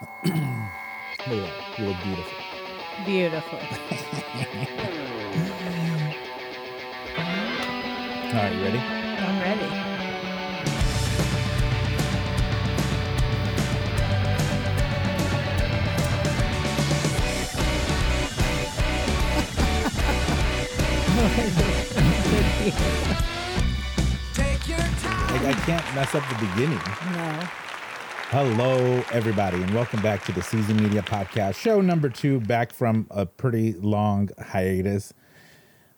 Look at that. You look beautiful. Beautiful. All right, you ready? I'm ready. Like, I can't mess up the beginning. No. Hello, everybody, and welcome back to the Season Media Podcast, show number two, back from a pretty long hiatus.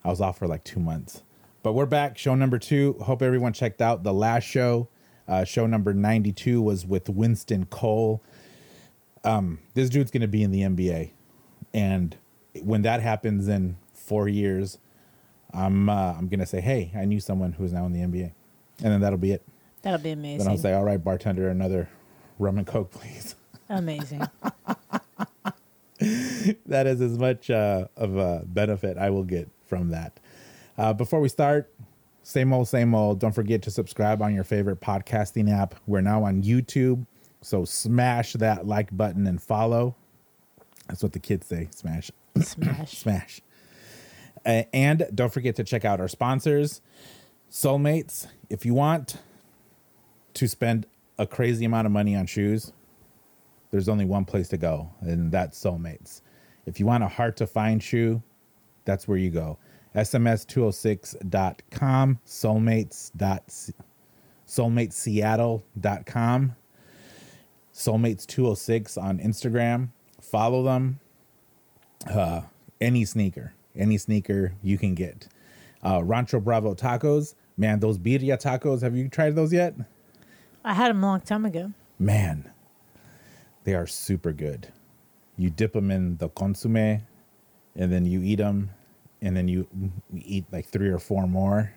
I was off for like two months, but we're back. Show number two. Hope everyone checked out the last show. Uh, show number 92 was with Winston Cole. Um, this dude's going to be in the NBA. And when that happens in four years, I'm, uh, I'm going to say, hey, I knew someone who's now in the NBA. And then that'll be it. That'll be amazing. Then I'll say, all right, bartender, another rum and coke, please. Amazing. that is as much uh, of a benefit I will get from that. Uh, before we start, same old, same old. Don't forget to subscribe on your favorite podcasting app. We're now on YouTube, so smash that like button and follow. That's what the kids say. Smash, Smash. smash. Uh, and don't forget to check out our sponsors, Soulmates. If you want to spend a crazy amount of money on shoes, there's only one place to go, and that's Soulmates. If you want a hard to find shoe, that's where you go. SMS206.com, soulmates. dot soulmateseattle.com, soulmates206 on Instagram. Follow them. Uh, any sneaker, any sneaker you can get. Uh, Rancho Bravo tacos. Man, those birria tacos, have you tried those yet? I had them a long time ago. Man, they are super good. You dip them in the consomme, and then you eat them, and then you eat like three or four more.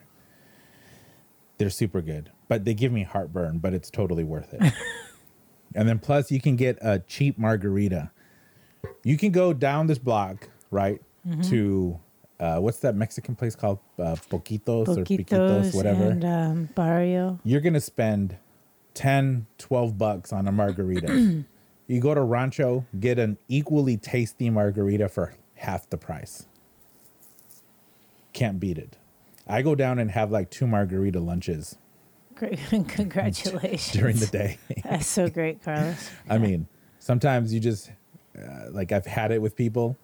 They're super good, but they give me heartburn, but it's totally worth it. and then plus, you can get a cheap margarita. You can go down this block, right, to uh, what's that Mexican place called? Uh, Poquitos, or Piquitos, whatever and um, Barrio. you're going to spend 10, 12 bucks on a margarita. you go to Rancho, get an equally tasty margarita for half the price. Can't beat it. I go down and have like two margarita lunches Great. Congratulations. during the day. That's so great, Carlos. I mean, sometimes you just, uh, like, I've had it with people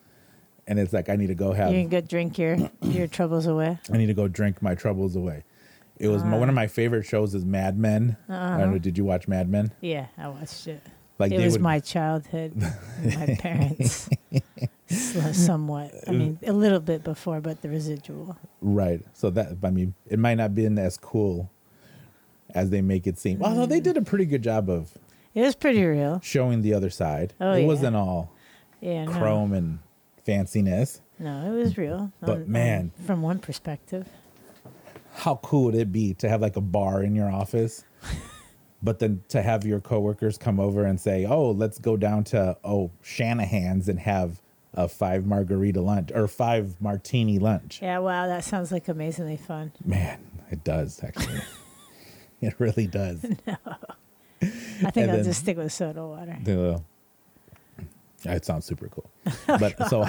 and it's like, I need to go have, You can go drink your, your troubles away. I need to go drink my troubles away. It was my, one of uh-huh. my favorite shows is Mad Men. I don't uh-huh. know. Did you watch Mad Men? Yeah, I watched it. Like it they was would, my childhood. my parents, s- uh, somewhat. I mean, a little bit before, but the residual. Right. So that I mean, it might not been as cool as they make it seem. Although they mm. did a pretty good job of It was pretty real. showing the other side. Oh, it yeah. wasn't all Yeah, no, chrome and fanciness. no, it was real. But on- man. from one perspective, How cool would it be to have like a bar in your office? but then to have your coworkers come over and say, "Oh, let's go down to oh Shanahan's and have a five margarita lunch or five martini lunch." yeah. Wow, that sounds like amazingly fun. Man, it does actually. it really does. no, I think And I'll then- just stick with soda water. The it sounds super cool. But so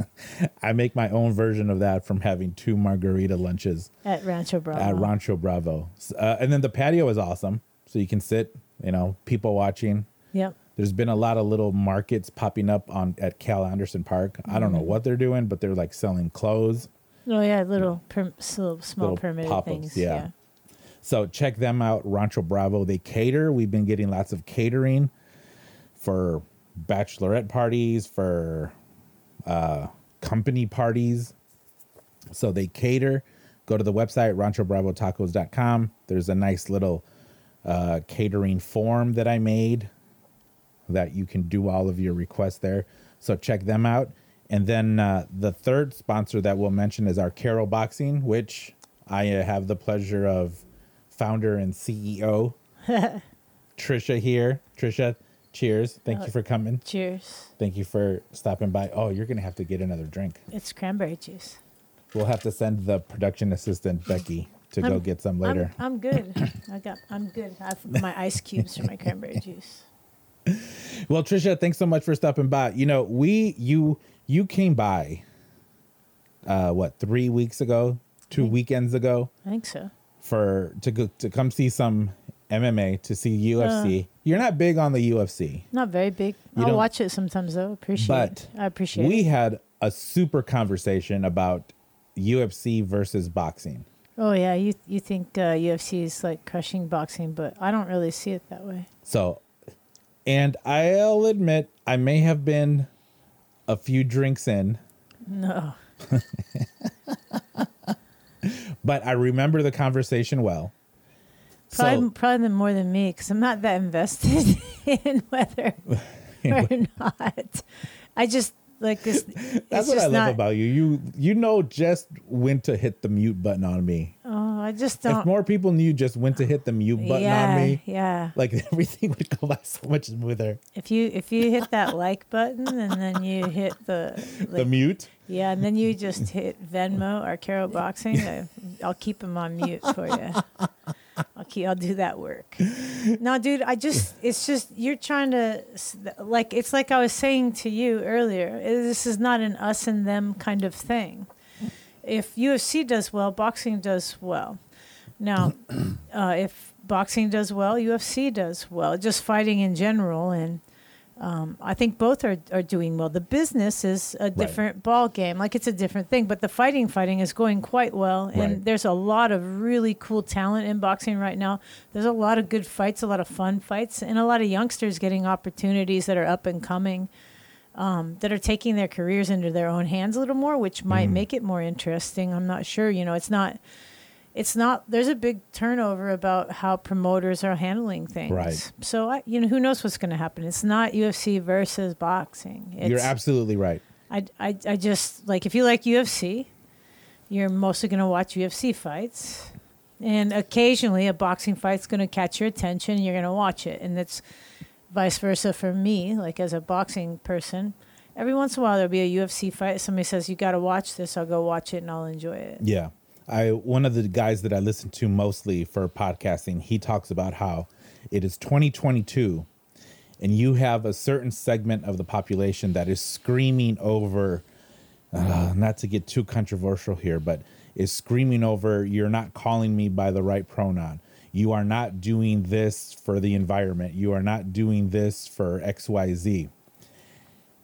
I make my own version of that from having two margarita lunches At Rancho Bravo. at Rancho Bravo. Uh, and then the patio is awesome. So you can sit, you know, people watching. Yep. There's been a lot of little markets popping up on at Cal Anderson Park. I don't know Mm-hmm. what they're doing, but they're like selling clothes. Oh yeah, little per, little small Little permitted things. yeah. Yeah. So check them out, Rancho Bravo. They cater. We've been getting lots of catering for bachelorette parties, for uh, company parties. So they cater. Go to the website, ranchobravotacos.com. There's a nice little uh, catering form that I made that you can do all of your requests there. So check them out. And then uh, the third sponsor that we'll mention is our Carol Boxing, which I uh, have the pleasure of founder and CEO Trisha here. Trisha, cheers. Thank you for coming. Cheers. Thank you for stopping by. Oh, you're going to have to get another drink. It's cranberry juice. We'll have to send the production assistant Becky to go I'm- get some I'm- later. I'm, good. I got. I'm good. I have my ice cubes for my cranberry juice. Well, Trisha, thanks so much for stopping by. You know, we you you came by uh what, 3 weeks ago, 2 think- weekends ago I think so. for to go to come see some MMA, to see UFC. You're not big on the UFC. Not very big. You I'll watch it sometimes though. Appreciate But it. I appreciate we it. had a super conversation about UFC versus boxing. Oh yeah, you you think uh, UFC is like crushing boxing, but I don't really see it that way. So, and I'll admit, I may have been a few drinks in, No. but I remember the conversation well. Probably, So, probably more than me because I'm not that invested in whether or not. I just like this. that's what I love not, about you. You you know just when to hit the mute button on me. Oh, I just don't. If more people knew just when to hit the mute button yeah, on me, yeah. like everything would go by so much smoother. If you if you hit that like button and then you hit the, the mute. yeah, and then you just hit Venmo or Carol Boxing, I, I'll keep them on mute for you. I'll. I'll do that work. No, dude, I just. It's just you're trying to like. It's like I was saying to you earlier. This is not an us and them kind of thing. If UFC does well, boxing does well. Now, uh, if boxing does well, UFC does well. Just fighting in general, and um, I think both are, are doing well. The business is a different ball game, like it's a different thing. But the fighting, fighting is going quite well, and Right. there's a lot of really cool talent in boxing right now. There's a lot of good fights, a lot of fun fights, and a lot of youngsters getting opportunities that are up and coming. Um, that are taking their careers into their own hands a little more, which might make it more interesting. I'm not sure. You know, it's not it's not there's a big turnover about how promoters are handling things. Right. so I, you know who knows what's going to happen? It's not ufc versus boxing. It's, You're absolutely right. I, I, I just like if you like ufc you're mostly going to watch ufc fights. And occasionally a boxing fight's going to catch your attention and you're going to watch it. And it's vice versa for me like as a boxing person. Every once in a while there'll be a ufc fight. Somebody says you got to watch this. I'll go watch it and i'll enjoy it. Yeah. I one of the guys that I listen to mostly for podcasting, he talks about how it is 2022 and you have a certain segment of the population that is screaming over uh, not to get too controversial here, but is screaming over you're not calling me by the right pronoun. You are not doing this for the environment. You are not doing this for XYZ.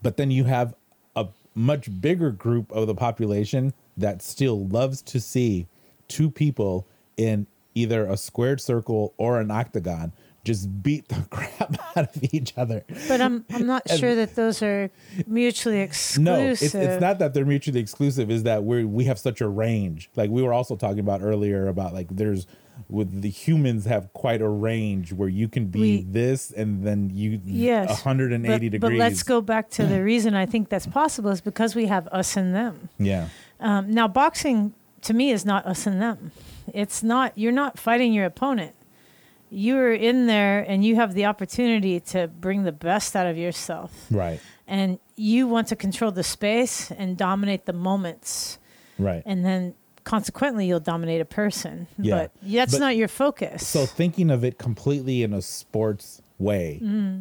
But then you have a much bigger group of the population that still loves to see two people in either a squared circle or an octagon just beat the crap out of each other. But I'm I'm not And- sure that those are mutually exclusive. No, it's, it's not that they're mutually exclusive. Is that we we have such a range. Like we were also talking about earlier about like there's with the humans have quite a range where you can be We- this and then you Yes, 180 but, degrees. But let's go back to the reason I think that's possible is because we have us and them. Yeah. Um, now, boxing to me is not us and them. It's not. You're not fighting your opponent. You're in there, and you have the opportunity to bring the best out of yourself. Right. And you want to control the space and dominate the moments, Right. and then consequently, you'll dominate a person. Yeah. But that's But- not your focus. So thinking of it completely in a sports way,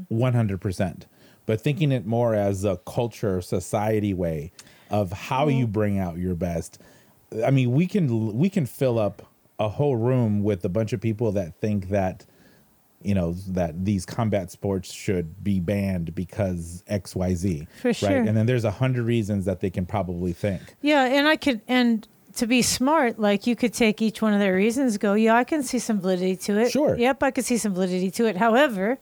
one hundred percent, but thinking it more as a culture, society way of how you bring out your best. I mean, we can we can fill up a whole room with a bunch of people that think that you know that these combat sports should be banned because X Y Z, For sure. right? And then there's a hundred reasons that they can probably think. Yeah, and I could and to be smart, like you could take each one of their reasons, go, yeah, I can see some validity to it. Sure. Yep, I could see some validity to it. However,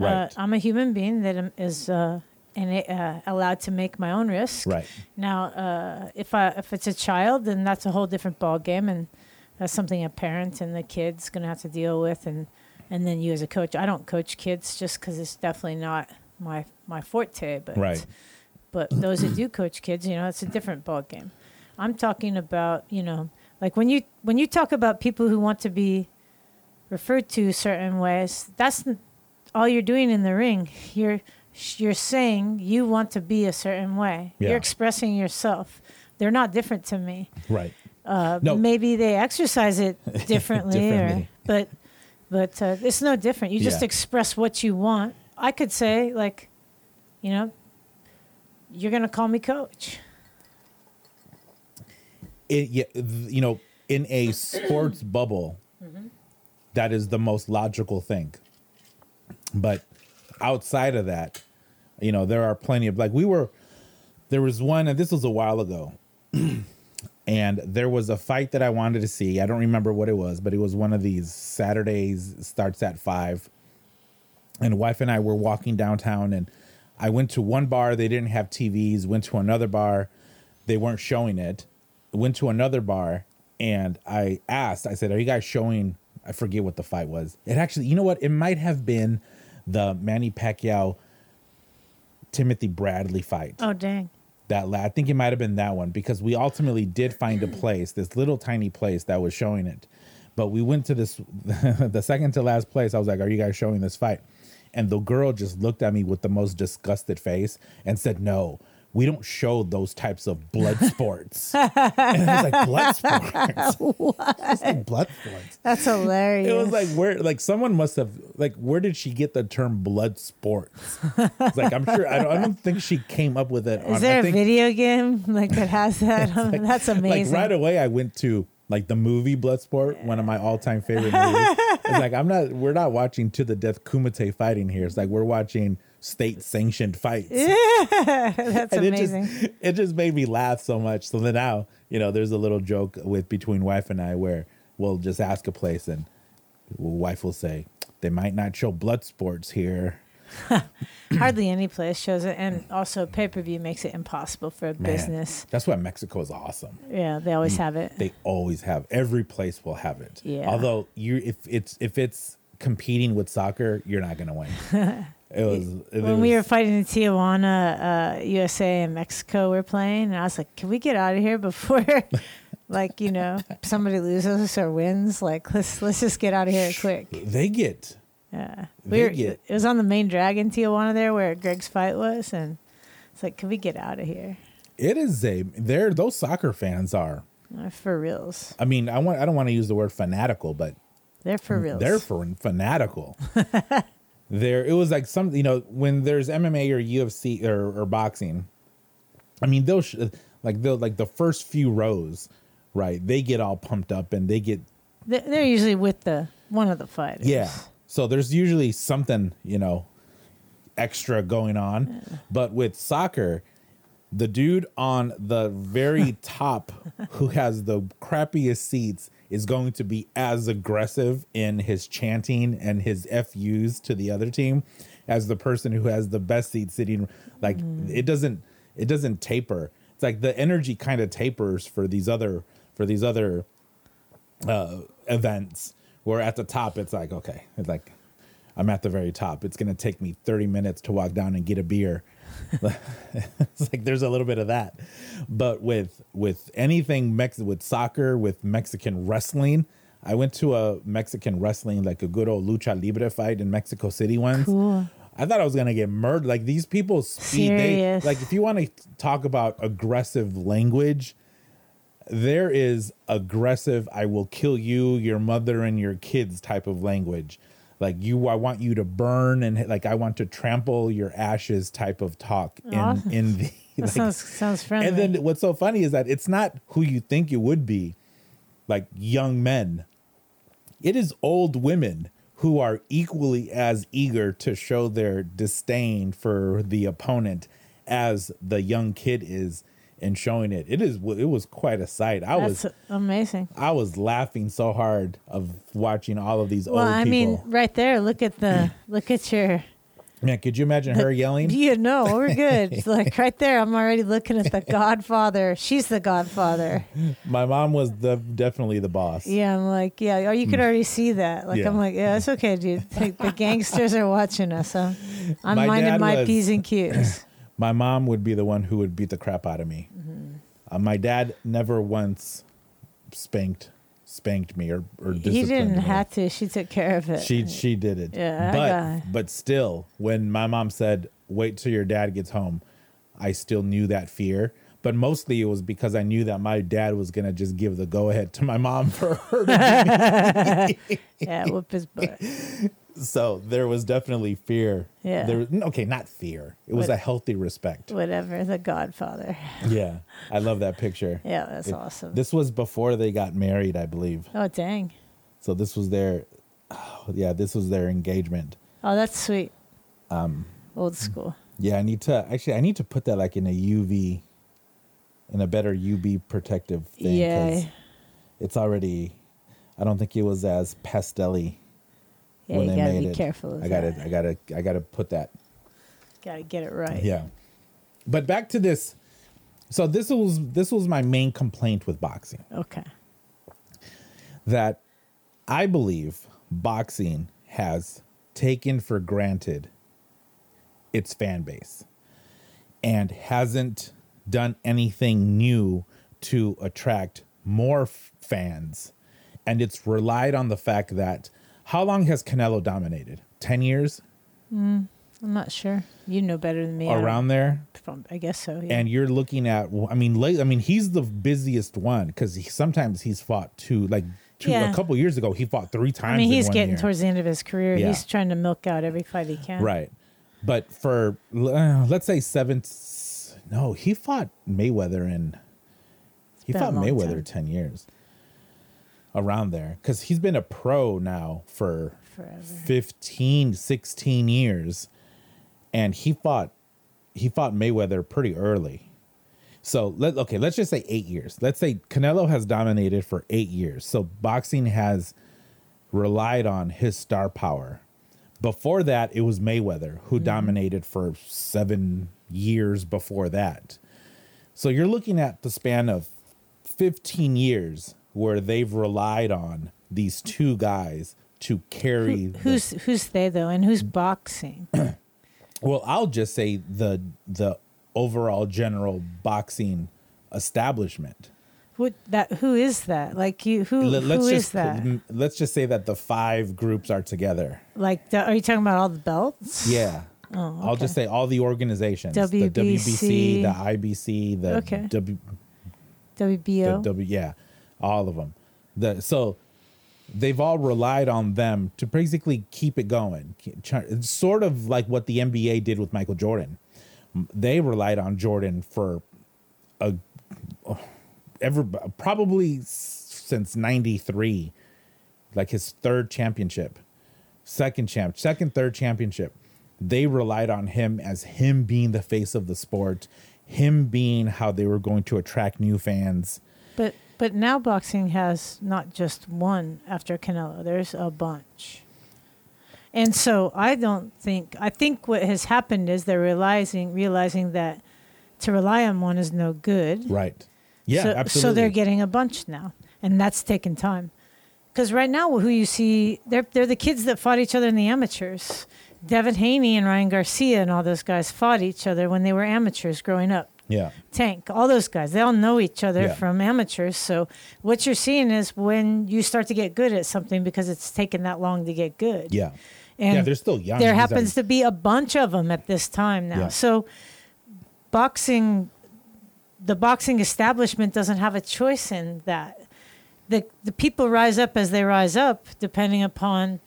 uh, Right. I'm a human being that is uh, and uh, allowed to make my own risk. Right. Now, uh, if I if it's a child, then that's a whole different ball game, and that's something a parent and the kid's gonna have to deal with, and and then you as a coach. I don't coach kids just because it's definitely not my my forte, but Right. but those that do coach kids, you know, it's a different ball game. I'm talking about, you know, like when you when you talk about people who want to be referred to certain ways, that's all you're doing in the ring. You're you're saying you want to be a certain way. Yeah. You're expressing yourself. They're not different to me. Right. Uh, No. Maybe they exercise it differently, Differently. Or, but but uh, it's no different. You just Yeah. express what you want I could say like, you know, you're gonna call me coach. it yeah, you know in a sports bubble that is the most logical thing but outside of that you know there are plenty of like we were there was one and this was a while ago. And there was a fight that i wanted to see. I don't remember what it was but it was one of these saturdays starts at five. And wife and i were walking downtown and i went to one bar. They didn't have tvs went to another bar. They weren't showing it. Went to another bar and i asked i said are you guys showing? I forget what the fight was. It actually you know what? It might have been the manny pacquiao timothy bradley fight Oh dang. that la- I think it might have been that one because we ultimately did find a place, this little tiny place that was showing it. But we went to this, the second to last place. I was like, "Are you guys showing this fight?" And the girl just looked at me with the most disgusted face and said, "No, we don't show those types of blood sports." and I was like, "Blood sports? what? like blood sports?" That's hilarious. It was like where, like someone must have, like, where did she get the term blood sports? It's like I'm sure I don't, I don't think she came up with it. Is on, there I a think, video game like that has that? That's amazing. Like right away, I went to like the movie Bloodsport, one of my all-time favorite movies. it's like I'm not, we're not watching to the death Kumite fighting here. It's like we're watching state-sanctioned fights. That's and it amazing. just it just made me laugh so much. So then now, you know, there's a little joke with between wife and I where we'll just ask a place and wife will say they might not show blood sports here. Hardly any place shows it, and also pay per view makes it impossible for a Man, business. That's why Mexico is awesome. Yeah, they always have it. They always have. Every place will have it. Yeah. Although you, if it's if it's competing with soccer, you're not gonna win. It was it when we were fighting in Tijuana, uh, USA and Mexico were playing, and I was like, "Can we get out of here before, like, you know, somebody loses or wins? Like, let's let's just get out of here quick." They get Yeah, we were, it was on the main drag in Tijuana there where Greg's fight was, and it's like, "Can we get out of here?" it is a they're those soccer fans are. Uh, for reals, I mean, I want I don't want to use the word fanatical, but they're for reals. They're for fanatical. there, it was like some, you know, when there's MMA or UFC or, or boxing. I mean, they'll sh- like they'll like the first few rows, right? They get all pumped up and they get They're they're usually with the one of the fighters. yeah. So there's usually something, you know, extra going on. But with soccer, the dude on the very top who has the crappiest seats is going to be as aggressive in his chanting and his FUs to the other team as the person who has the best seat sitting like it doesn't it doesn't taper. It's like the energy kind of tapers for these other for these other uh, events where at the top it's like okay it's like i'm at the very top it's going to take me 30 minutes to walk down and get a beer it's like there's a little bit of that but with with anything Mex- with soccer with mexican wrestling i went to a mexican wrestling like a good old lucha libre fight in mexico city once Cool. I thought I was gonna get murdered. Like these people speak. They, like if you want to talk about aggressive language, there is aggressive. I will kill you, your mother, and your kids type of language. Like you, I want you to burn, and like I want to trample your ashes type of talk in Awesome. in the. That like- sounds sounds friendly. and then what's so funny is that it's not who you think it would be, like young men. It is old women who are equally as eager to show their disdain for the opponent as the young kid is in showing it. It is it was quite a sight. I That's was amazing. I was laughing so hard of watching all of these Well, old I people. mean, right there. Look at the look at your. Man, could you imagine her yelling? You know, we're good. like right there, I'm already looking at the Godfather. She's the Godfather. My mom was the definitely the boss. Yeah, I'm like, yeah. Or you could mm. already see that. Like. Yeah. I'm like, yeah, it's okay, dude. Like, the gangsters are watching us. I'm, I'm My minding my was- p's and q's. My mom would be the one who would beat the crap out of me. Uh, my dad never once spanked spanked me or or disciplined he didn't me. have to. She took care of it. She she did it. Yeah, but but still, when my mom said, "Wait till your dad gets home," I still knew that fear. But mostly it was because I knew that my dad was gonna just give the go ahead to my mom for her. To, yeah, whoop his butt. so there was definitely fear. Yeah. There was, okay, not fear. It was What- a healthy respect. Whatever, the Godfather. Yeah. I love that picture. Yeah, that's It- awesome. This was before they got married, I believe. oh, dang. So this was their oh, yeah, this was their engagement. Oh, that's sweet. Um, Old school. Yeah, I need to actually I need to put that like in a UV in a better UV protective thing Yeah. it's already I don't think it was as pastelly Yeah, when you they gotta made be it. careful I gotta. I gotta I gotta put that Gotta get it right. Yeah. But back to this. So this was this was my main complaint with boxing Okay. that I believe boxing has taken for granted its fan base and hasn't done anything new to attract more f- fans and it's relied on the fact that how long has Canelo dominated? 10 years I'm not sure. You know better than me. Around there? I guess so. Yeah. and you're looking at i mean late i mean he's the busiest one because he, sometimes he's fought two like two Yeah. a couple years ago he fought three times I mean, he's getting year. towards the end of his career. Yeah. He's trying to milk out every fight he can. right but for uh, let's say seven no he fought mayweather in he fought mayweather time. 10 years around there because he's been a pro now for Forever. 15 16 years and he fought he fought mayweather pretty early. So let okay let's just say eight years. Let's say canelo has dominated for eight years. So boxing has relied on his star power. Before that it was mayweather who mm-hmm. dominated for seven years before that. So you're looking at the span of 15 years where they've relied on these two guys to carry Who, the- who's who's they though, and who's boxing? well i'll just say the the overall general boxing establishment what that? Who is that? Like you? Who? Let- who let's is just that? let's just say that the five groups are together Like, the, are you talking about all the belts? yeah Oh, I'll just say all the organizations the WBC. WBC, the IBC, the Okay. W, the WBO. W, yeah, all of them. The so they've all relied on them to basically keep it going. It's sort of like what the NBA did with Michael Jordan. They relied on Jordan for a oh, ever probably since '93, like his third championship, second champ, second third championship. They relied on him as him being the face of the sport, him being how they were going to attract new fans. But but now boxing has not just one after Canelo. There's a bunch. And so I don't think I think what has happened is they're realizing realizing that to rely on one is no good. Right. Yeah, so, absolutely. So they're getting a bunch now, and that's taken time. Because right now, who you see, they're they're the kids that fought each other in the amateurs. Devin Haney and Ryan Garcia and all those guys fought each other when they were amateurs growing up. Yeah. Tank, all those guys, they all know each other Yeah. from amateurs. So what you're seeing is when you start to get good at something because it's taken that long to get good. Yeah. And yeah, they're still young. there happens are- to be a bunch of them at this time now. Yeah. So boxing the boxing establishment doesn't have a choice in that. The the people rise up as they rise up depending upon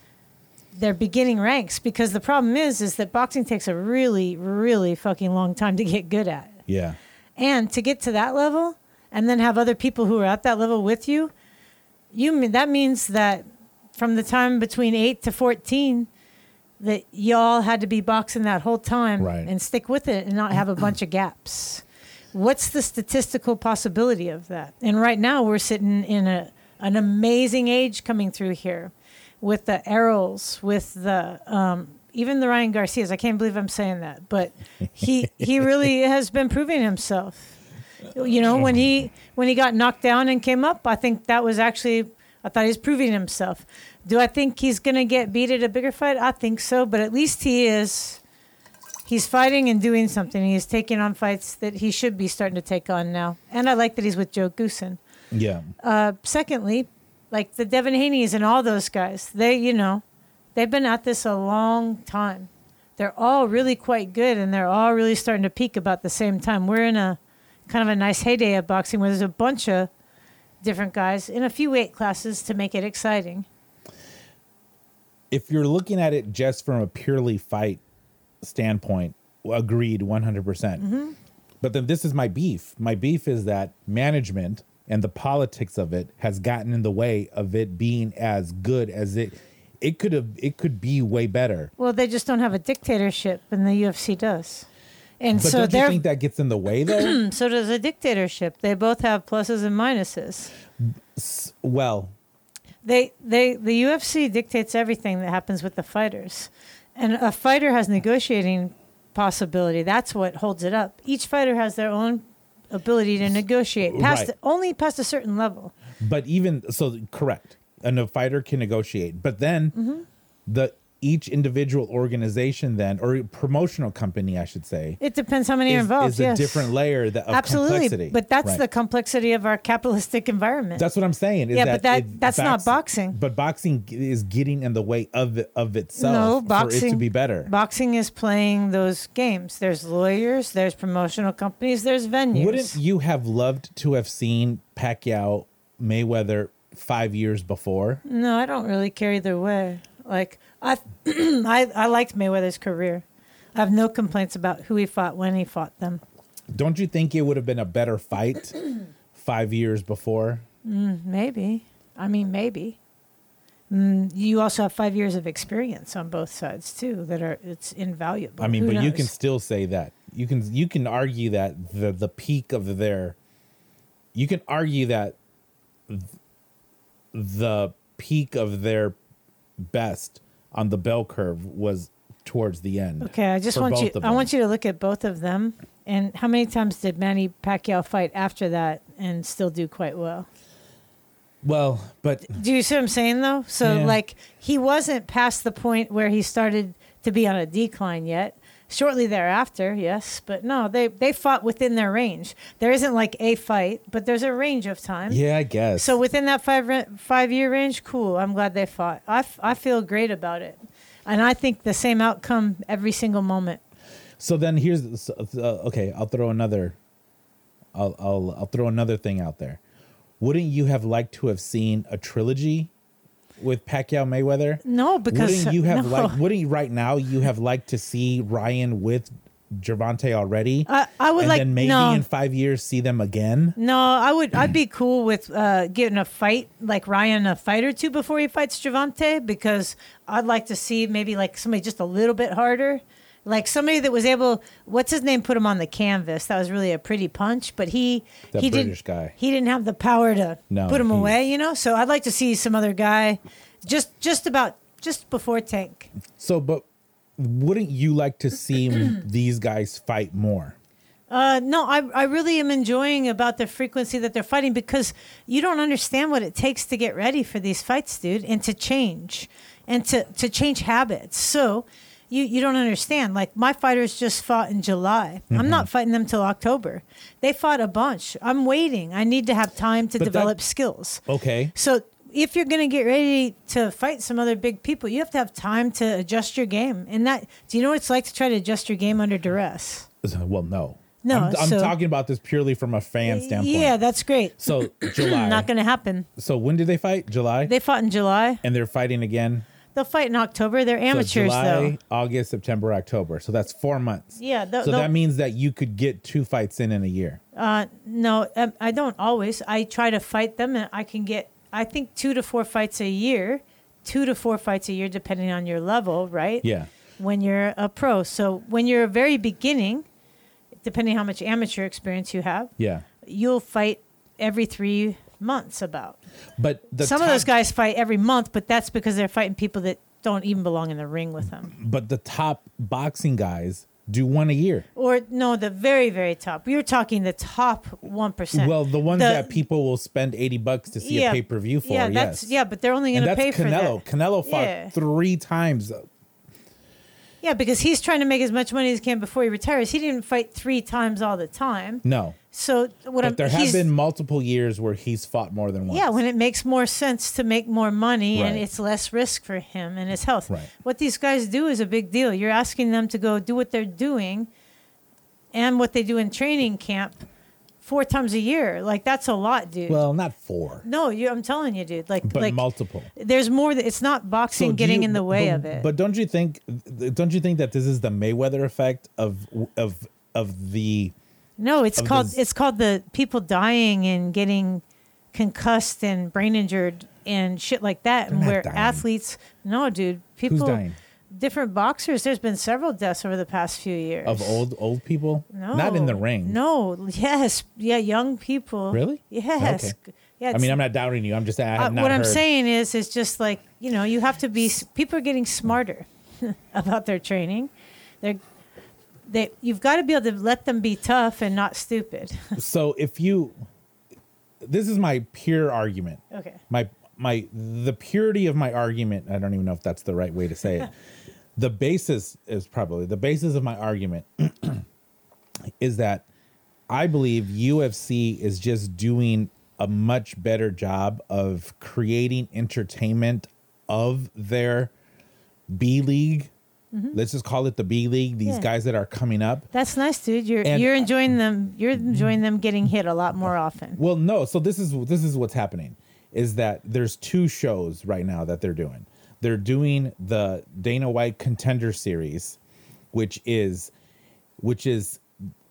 their beginning ranks because the problem is is that boxing takes a really really fucking long time to get good at. Yeah. And to get to that level and then have other people who are at that level with you, you mean that means that from the time between 8 to 14 that y'all had to be boxing that whole time Right. and stick with it and not have a bunch of gaps. What's the statistical possibility of that? And right now we're sitting in a an amazing age coming through here with the Errols, with the um, even the Ryan Garcias. I can't believe I'm saying that, but he he really has been proving himself. You know, when he when he got knocked down and came up, I think that was actually I thought he was proving himself. Do I think he's going to get beat at a bigger fight? I think so, but at least he is he's fighting and doing something. He's taking on fights that he should be starting to take on now. And I like that he's with Joe Goossen. Yeah. Uh, secondly, like the Devin Haney's and all those guys, they, you know, they've been at this a long time. They're all really quite good and they're all really starting to peak about the same time. We're in a kind of a nice heyday of boxing where there's a bunch of different guys in a few weight classes to make it exciting. if you're looking at it just from a purely fight standpoint, agreed 100%. percent Mm-hmm. But then this is my beef. My beef is that management and the politics of it has gotten in the way of it being as good as it it could have it could be way better. Well, they just don't have a dictatorship, and the UFC does. And But so don't you think that gets in the way though? so does a dictatorship. They both have pluses and minuses. Well, They they the UFC dictates everything that happens with the fighters. And a fighter has negotiating possibility. That's what holds it up. Each fighter has their own ability to negotiate past Right. only past a certain level. But even so, correct. And a fighter can negotiate, but then Mm-hmm. the each individual organization then or promotional company, I should say, It depends how many are involved. is a different layer that, of Absolutely. complexity. But that's Right. the complexity of our capitalistic environment. That's what I'm saying. Is Yeah, that but that- it- that's not boxing. But boxing is getting in the way of it, of itself no, for it boxing to be better. Boxing is playing those games. There's lawyers, there's promotional companies, there's venues. Wouldn't you have loved to have seen Pacquiao Mayweather five years before? No, I don't really care either way. Like I, I, I liked Mayweather's career. I have no complaints about who he fought when he fought them. Don't you think it would have been a better fight five years before? Maybe. I mean, maybe. Mm, you also have five years of experience on both sides too. That are it's invaluable. I mean, Who but you can still say that. You can you can argue that the the peak of their you can argue that th- the peak of their best on the bell curve was towards the end. Okay, I just want you I want you to look at both of them. And how many times did Manny Pacquiao fight after that and still do quite well? Well, but Do you see what I'm saying though? So Yeah. like he wasn't past the point where he started to be on a decline yet. Shortly thereafter, yes, but no, they they fought within their range. There isn't like a fight, but there's a range of time. yeah, I guess. So within that five five year range, cool. I'm glad they fought. I, f- I feel great about it, and I think the same outcome every single moment. So then here's uh, okay. I'll throw another. I'll I'll I'll throw another thing out there. Wouldn't you have liked to have seen a trilogy with Pacquiao Mayweather? No, because wouldn't you have no. like? Wouldn't you right now you have liked to see Ryan with Gervonta already? I, I would and like then maybe no. in five years see them again. No, I would. I'd be cool with uh, getting a fight like Ryan a fight or two before he fights Gervonta because I'd like to see maybe like somebody just a little bit harder, like somebody that was able. What's his name? Put him on the canvas. That was really a pretty punch, but he That he British didn't. guy. He didn't have the power to No, put him he- away. You know. So I'd like to see some other guy, just just about just before Tank. So, but wouldn't you like to see these guys fight more? Uh, no, I, I really am enjoying about the frequency that they're fighting because you don't understand what it takes to get ready for these fights, dude, and to change and to, to change habits. So you, you don't understand. Like my fighters just fought in July. I'm mm-hmm. not fighting them till October. They fought a bunch. I'm waiting. I need to have time to But that- develop skills. Okay. So if you're going to get ready to fight some other big people, you have to have time to adjust your game. And that, do you know what it's like to try to adjust your game under duress? Well, no. No, I'm, I'm so- talking about this purely from a fan standpoint. Yeah, that's great. So July. Not going to happen. so when did they fight? July. They fought in July. and they're fighting again. They'll fight in October. They're So amateurs, July, though. August, September, October. So that's four months. Yeah. So that means that you could get two fights in in a year. uh, no, um, I don't always. I try to fight them, and I can get, I think, two to four fights a year. Two to four fights a year, depending on your level, right? Yeah. When you're a pro. So when you're a very beginning, depending how much amateur experience you have, Yeah. you'll fight every three months about. But the Some of top- those guys fight every month, but that's because they're fighting people that don't even belong in the ring with them. but the top boxing guys do one a year. Or no, the very, very top. We were talking the top one percent. Well, the ones The- that people will spend 80 bucks to see a pay per view for. Yeah, that's yes. yeah, but they're only going to pay Canelo. for that. Canelo fought Yeah. three times. Yeah, because he's trying to make as much money as he can before he retires. He didn't fight three times all the time. No. So what I'm But there have been multiple years where he's fought more than once. yeah, when it makes more sense to make more money and it's less risk for him and his health. Right. What these guys do is a big deal. You're asking them to go do what they're doing and what they do in training camp four times a year. Like that's a lot, dude. Well, not four, no, you, I'm telling you, dude. Like, but like multiple. there's more. That, it's not boxing So getting you- in the way but- of it. But don't you think? Don't you think that this is the Mayweather effect of of of the? no, it's called this- it's called the people dying and getting concussed and brain injured and shit like that. and where dying. athletes, no, dude, people, Who's dying different boxers. There's been several deaths over the past few years of old old people? No, not in the ring. No, yes, yeah, young people. Really? Yes. Okay. Yeah. I mean, I'm not doubting you. I'm just I Uh, not what I'm saying is, is just like you know, you have to be. People are getting smarter about their training. They're they. You've got to be able to let them be tough and not stupid. So if you, this is my pure argument. okay. my my the purity of my argument i don't even know if that's the right way to say it the basis is probably the basis of my argument is that i believe ufc is just doing a much better job of creating entertainment of their b league let's just call it the b league these Mm-hmm. Yeah. guys that are coming up That's nice, dude. You're And- you're enjoying them. You're enjoying them getting hit a lot more often. Well, no. So this is this is what's happening is that there's two shows right now that they're doing. They're doing the Dana White Contender Series, which is which is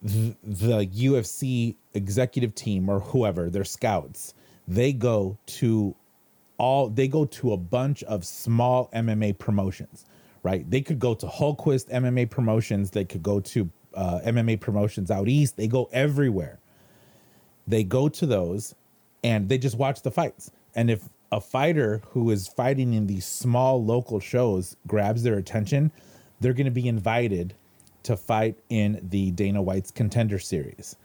th- the UFC executive team or whoever, their scouts. They go to all they go to a bunch of small MMA promotions, right? They could go to Hulkquist MMA promotions, they could go to uh, MMA promotions out east. They go everywhere they go to those and they just watch the fights. And if a fighter who is fighting in these small local shows grabs their attention, they're going to be invited to fight in the Dana White's Contender Series.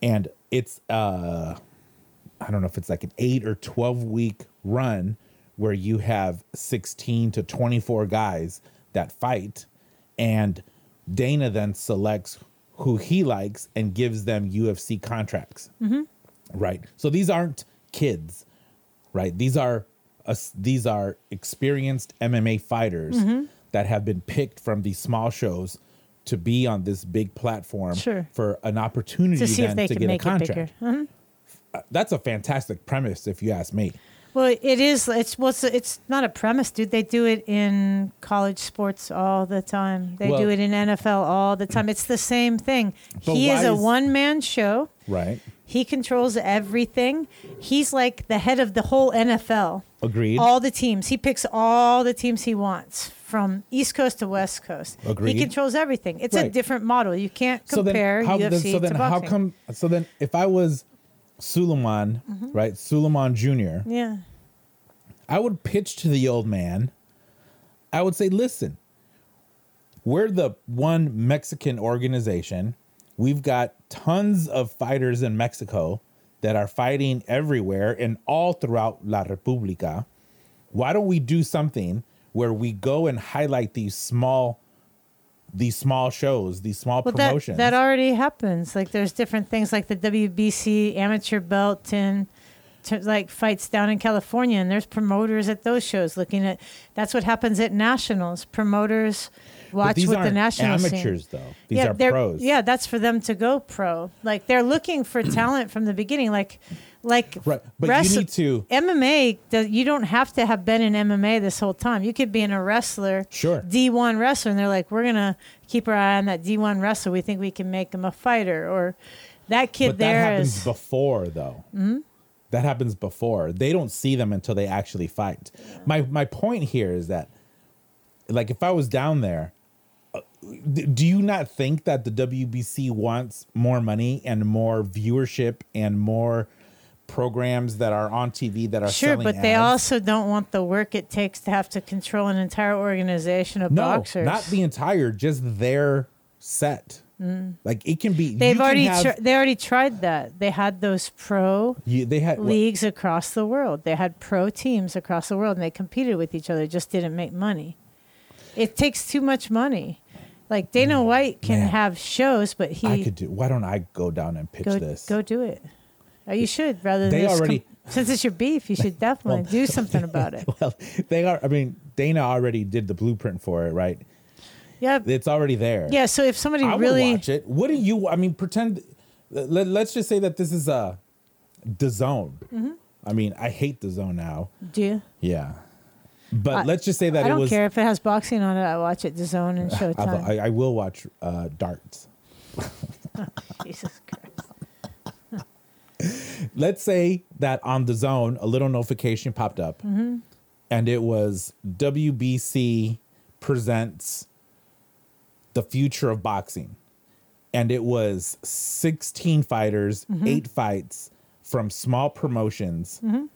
And it's uh I don't know if it's like an 8 or 12 week run where you have 16 to 24 guys that fight and Dana then selects who he likes and gives them UFC contracts. Right. So these aren't kids, right? These are us these are experienced MMA fighters that have been picked from these small shows to be on this big platform Sure. for an opportunity To see if they to can get a make it bigger. contract. Mhm. Uh, That's a fantastic premise if you ask me. Well, it is. It's well, it's, it's not a premise, dude. They do it in college sports all the time. They Well- do it in NFL all the time. It's the same thing. He is a one man show. Right? He controls everything. He's like the head of the whole NFL. Agreed. All the teams. He picks all the teams he wants from East Coast to West Coast. Agreed. He controls everything. It's a different model. You can't so compare then how, UFC then, so then to how come so then if I was Sulaiman, Mm-hmm. right? Sulaiman Jr., Yeah. I would pitch to the old man. I would say, listen, we're the one Mexican organization. We've got tons of fighters in Mexico that are fighting everywhere and all throughout La República. Why don't we do something where we go and highlight these small these small shows, these small Well, promotions? that already happens. Like there's different things like the WBC amateur belt and to, like fights down in California, and there's promoters at those shows looking at. That's what happens at nationals. Promoters watch what the national scene- amateurs though. These yeah, are pros. Yeah, that's for them to go pro. Like they're looking for talent from the beginning. Like, like Right, but wrest- you need to MMA. does- You don't have to have been in MMA this whole time. You could be in a wrestler, Sure. D1 wrestler, and they're like, we're gonna keep our eye on that D1 wrestler. We think we can make him a fighter, or that kid but that happens is. Mm-hmm. before though. That happens before. They don't see them until they actually fight. My my point here is that, like, if I was down there, d- do you not think that the WBC wants more money and more viewership and more programs that are on TV that are Sure, but they also don't want the work it takes to have to control an entire organization of no, boxers. not the entire, just their set. Like it can be. Mm. They've can already have- tr- they already tried that. They had those pro you, they had leagues across the world. They had pro teams across the world, and they competed with each other. Just didn't make money. It takes too much money. Like Dana White can Mm. Man. have shows, but he I could do. Why don't I go down and pitch go this? go do it. Oh, you should rather than They already- since it's your beef, you should definitely Well- do something about it. well, they are. I mean, Dana already did the blueprint for it, right? Yeah, It's already there. yeah. So if somebody I really watch it. What do you? I mean, pretend. let, us just say that this is a DAZN. I mean, I hate DAZN now. Do you? Yeah, but I- let's just say that I it don't was. care if it has boxing on it. I watch it. DAZN and Showtime. I, I will watch uh, darts. Jesus Christ. Let's say that on DAZN, a little notification popped up, mm-hmm. and it was WBC presents the future of boxing, and it was sixteen fighters, mm-hmm. eight fights from small promotions. Mm-hmm.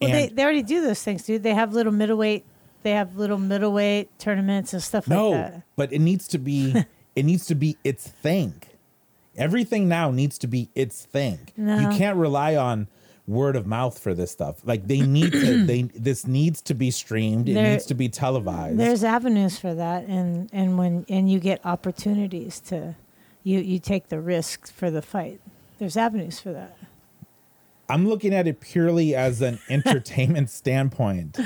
Well, they, And- they already do those things, dude. They have little middleweight. They have little middleweight tournaments and stuff No, like that. No, but it needs to be it needs to be its thing. Everything now needs to be its thing. No. You can't rely on word of mouth for this stuff. Like they need to they this needs to be streamed. It needs to be televised. There's avenues for that, and and when and you get opportunities to, you you take the risk for the fight. There's avenues for that. I'm looking at it purely as an entertainment standpoint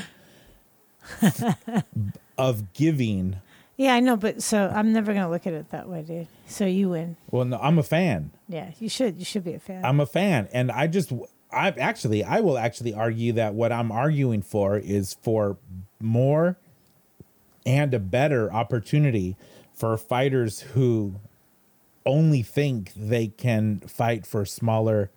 of giving. Yeah, I know, but so I'm never gonna look at it that way, dude. So you win. Well, no, I'm a fan. Yeah, you should. You should be a fan. I'm a fan, and I just, I actually, I will actually argue that what I'm arguing for is for more and a better opportunity for fighters who only think they can fight for smaller.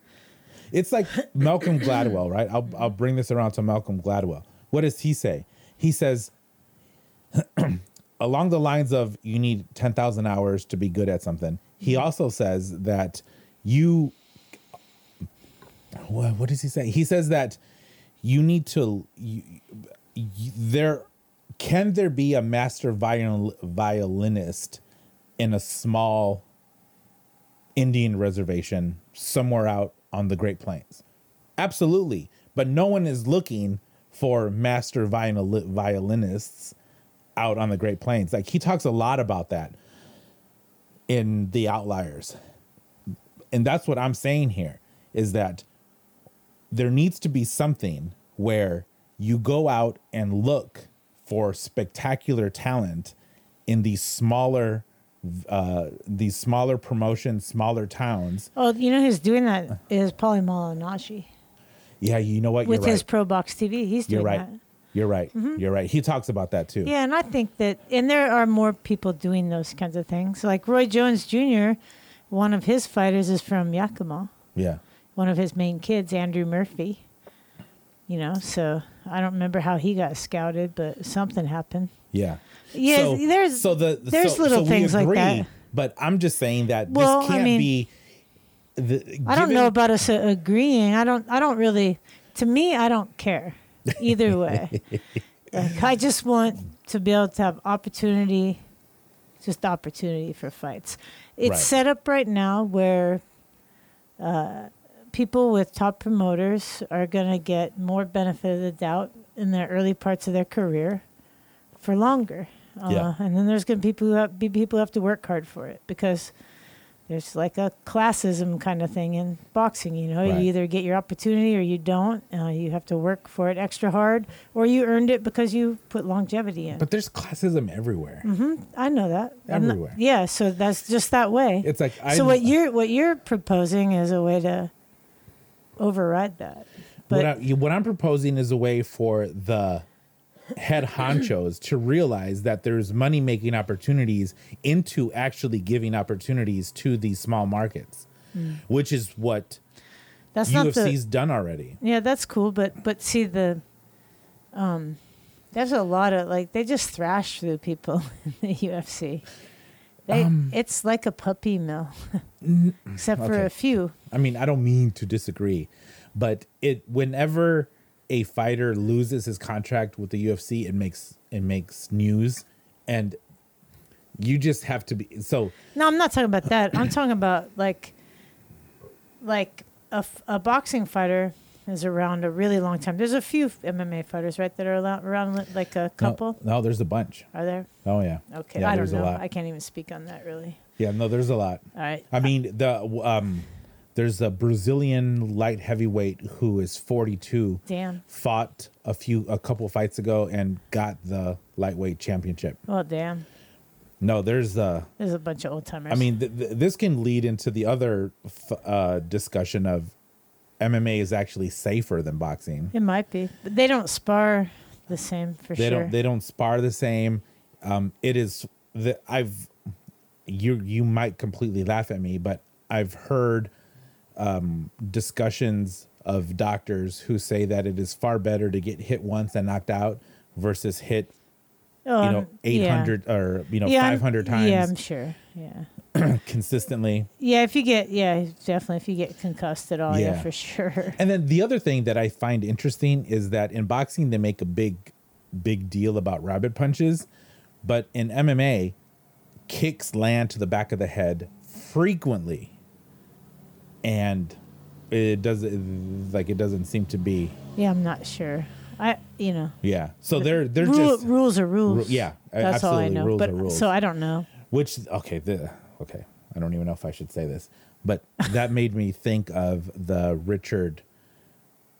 It's like Malcolm Gladwell, right? I'll I'll bring this around to Malcolm Gladwell. What does he say? He says along the lines of you need 10,000 hours to be good at something. He also says that you what, what does he say? He says that you need to you, you, there can there be a master viol, violinist in a small Indian reservation somewhere out on the Great Plains? Absolutely. But no one is looking for master viol, violinists out on the Great Plains. Like he talks a lot about that in The Outliers. And that's what I'm saying here is that there needs to be something where you go out and look for spectacular talent in these smaller uh these smaller promotions, smaller towns. oh, you know who's doing that is Paulie Malignaggi Yeah, you know what? with You're his right. Pro Box TV. He's doing You're right. that. Mm-hmm. You're right. You're right. He talks about that too. Yeah, and I think that, and there are more people doing those kinds of things. Like Roy Jones Jr., one of his fighters is from Yakima. Yeah. One of his main kids, Andrew Murphy. You know, so I don't remember how he got scouted, but something happened. Yeah. Yeah, So- there's so the there's so- little so things like that. But I'm just saying that Well, I this can't mean, be. The, I don't know about us agreeing. I don't. I don't really. To me, I don't care either way. like, I just want to be able to have opportunity, just opportunity for fights. It's Right. set up right now where uh, people with top promoters are going to get more benefit of the doubt in their early parts of their career for longer. Uh, Yeah. And then there's going to be people who have, be people who have to work hard for it because there's like a classism kind of thing in boxing. You know, Right. you either get your opportunity or you don't. Uh, you have to work for it extra hard, or you earned it because you put longevity in. But there's classism everywhere. Mm-hmm. I know that I'm not- Everywhere. yeah, so that's just that way. It's like I. so what you're what you're proposing is a way to override that. But what, I, what I'm proposing is a way for the head honchos to realize that there's money making opportunities into actually giving opportunities to these small markets, which is what that's not the UFC's done already. Yeah, that's cool, but but see the um there's a lot of like they just thrash through people in the UFC. They Um, it's like a puppy mill. Except for a few. I mean, I don't mean to disagree, but it whenever a fighter loses his contract with the UFC, it makes it makes news, and you just have to be so. No, I'm not talking about that. I'm talking about like like a, a boxing fighter is around a really long time. There's a few MMA fighters, right, that are around, like a couple. No, no, there's a bunch. Are there? Oh yeah. Okay, Yeah, I don't know. I can't even speak on that really. Yeah, no, there's a lot. All right. I mean, the um, there's a Brazilian light heavyweight who is 42, Damn. fought a few a couple fights ago and got the lightweight championship. Oh, damn. No, there's a There's a bunch of old timers. I mean, th- th- this can lead into the other f- uh, discussion of MMA is actually safer than boxing. it might be, but they don't spar the same for They sure. don't. They don't spar the same. Um, it is the I've you you might completely laugh at me, but I've heard um, discussions of doctors who say that it is far better to get hit once and knocked out versus hit oh, you know um, eight hundred or you know yeah, five hundred times Yeah, I'm sure. Yeah, consistently. yeah. If you get, yeah, definitely. If you get concussed at all, yeah, Yeah. for sure. And then the other thing that I find interesting is that in boxing they make a big, big deal about rabbit punches, but in MMA, kicks land to the back of the head frequently, and it doesn't like it doesn't seem to be Yeah, I'm not sure. I, you know, yeah. So they're they're rule, just rules are rules. Ru- yeah, that's all I know. rules but are rules. so I don't know. which okay the okay I don't even know if I should say this, but that made me think of the Richard.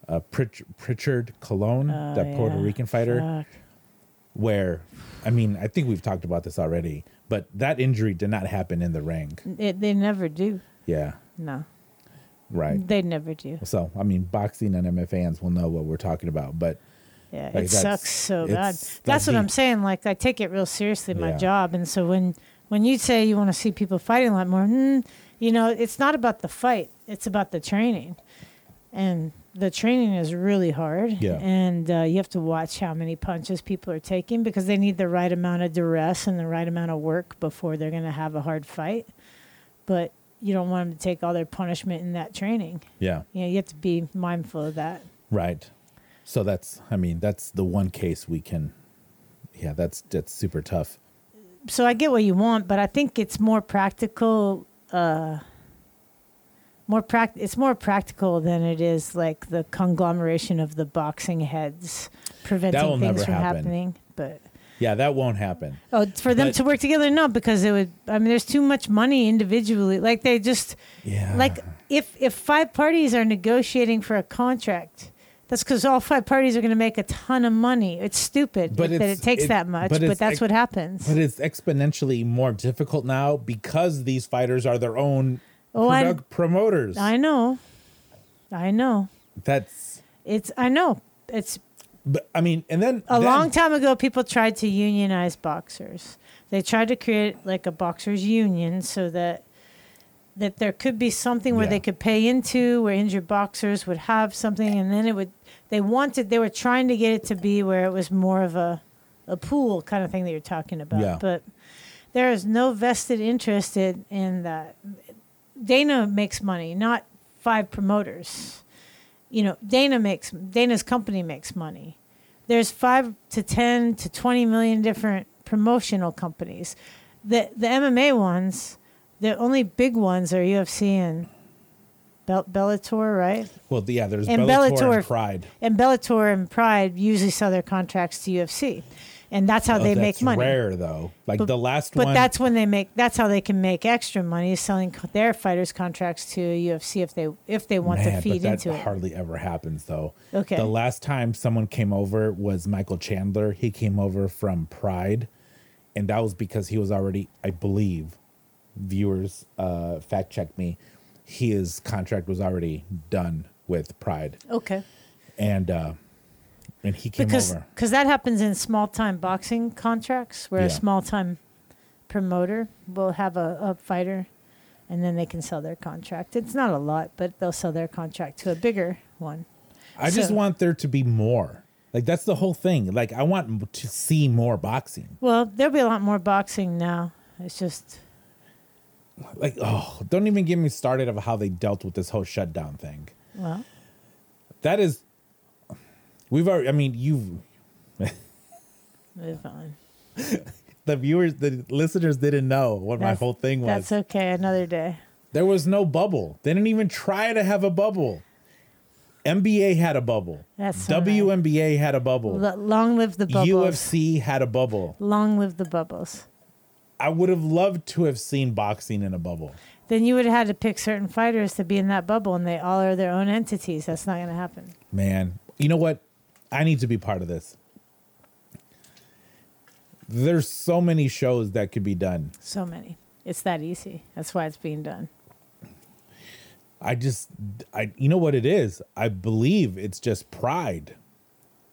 Uh, Pritch, Prichard Colón, Oh, that Puerto yeah. Rican fighter. Fuck. where I mean, I think we've talked about this already, but that injury did not happen in the ring. It, they never do. Yeah, No, right. they never do. So, I mean, boxing and MMA fans will know what we're talking about, but Yeah, Like, it that's- sucks so bad. That's that what I'm saying. Like I take it real seriously, my Yeah. job, and so when when you say you want to see people fighting a lot more, hmm, you know, it's not about the fight; it's about the training, and the training is really hard. Yeah. and uh, you have to watch how many punches people are taking because they need the right amount of duress and the right amount of work before they're going to have a hard fight. But you don't want them to take all their punishment in that training. yeah, You know, you have to be mindful of that. right. So that's, I mean, that's the one case we can, yeah, that's that's super tough. So I get what you want, but I think it's more practical. Uh, more prac- It's more practical than it is like the conglomeration of the boxing heads preventing things from happen. happening. But Yeah, that won't happen. oh, for them But- to work together, no, because it would. I mean, there's too much money individually. Like they just Yeah, like if if five parties are negotiating for a contract. That's because all five parties are going to make a ton of money. It's stupid But that it's- it takes it- that much, but but, that's ex- what happens. but it's exponentially more difficult now because these fighters are their own Oh, I- promoters. I know. I know. that's, It's I know. It's but I mean, and then a then- long time ago people tried to unionize boxers. They tried to create like a boxers union so that that there could be something where Yeah. they could pay into where injured boxers would have something and then it would they wanted they were trying to get it to be where it was more of a a pool kind of thing that you're talking about. Yeah. But there is no vested interest in, in that. Dana makes money, not five promoters. You know, Dana makes Dana's company makes money. There's five to ten to twenty million different promotional companies. The the MMA ones, the only big ones are UFC and Bell, Bellator, right? Well, yeah, there's And Bellator, Bellator- and Pride. And Bellator and Pride usually sell their contracts to UFC, and that's how Oh, they that's make money. Rare though, like But- the last But one. that's when they make. That's how they can make extra money is selling co- their fighters contracts to UFC if they if they want Man, to feed but that into it. hardly ever happens though. Okay. The last time someone came over was Michael Chandler. He came over from Pride, and that was because he was already, I believe, viewers uh, fact check me. His contract was already done with Pride, Okay. and uh, and he came Because over. cause that happens in small time boxing contracts where Yeah. a small time promoter will have a, a fighter, and then they can sell their contract. It's not a lot, but they'll sell their contract to a bigger one. I just want there to be more. Like that's the whole thing. Like I want to see more boxing. Well, there'll be a lot more boxing now. It's just Like oh, don't even get me started of how they dealt with this whole shutdown thing. well, That is, we've already. I mean, you, move on. the viewers, the listeners didn't know what my whole thing was. That's okay. Another day. There was no bubble. They didn't even try to have a bubble. NBA had a bubble. That's all right. WNBA had a bubble. L- long live the bubbles. UFC had a bubble. Long live the bubbles. I would have loved to have seen boxing in a bubble. Then you would have had to pick certain fighters to be in that bubble, and they all are their own entities. That's not going to happen. Man, you know what? I need to be part of this. there's so many shows that could be done. So many. It's that easy. That's why it's being done. I just, I, you know what it is? I believe it's just pride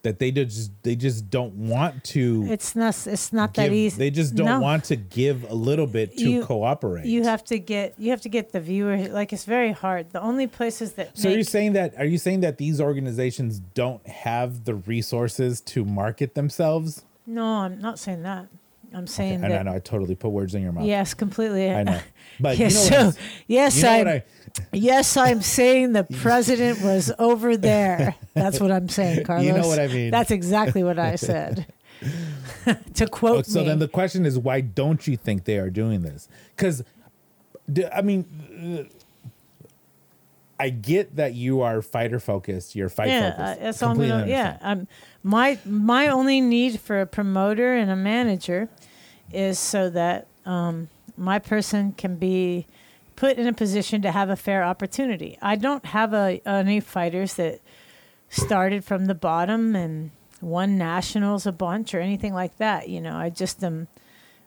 that they just, they just don't want to. It's not. It's not that easy. They just don't No. want to give a little bit to You- cooperate. You have to get. You have to get the viewer. Like it's very hard. The only places that. So make, you're saying that? Are you saying that these organizations don't have the resources to market themselves? No, I'm not saying that. I'm saying I that. I know, I totally put words in your mouth. Yes, completely. I know. But yes, you know what so, I'm- yes, you know I'm. I- yes, I'm saying the president was over there. That's what I'm saying, Carlos. You know what I mean. That's exactly what I said. to quote Oh, so me. then the question is, why don't you think they are doing this? Because, I mean, I get that you are fighter focused. You're fight yeah, focused. uh, that's all I'm gonna. Yeah, my my only need for a promoter and a manager is so that um, my person can be put in a position to have a fair opportunity. I don't have a, any fighters that started from the bottom and won nationals a bunch or anything like that. You know, I just um,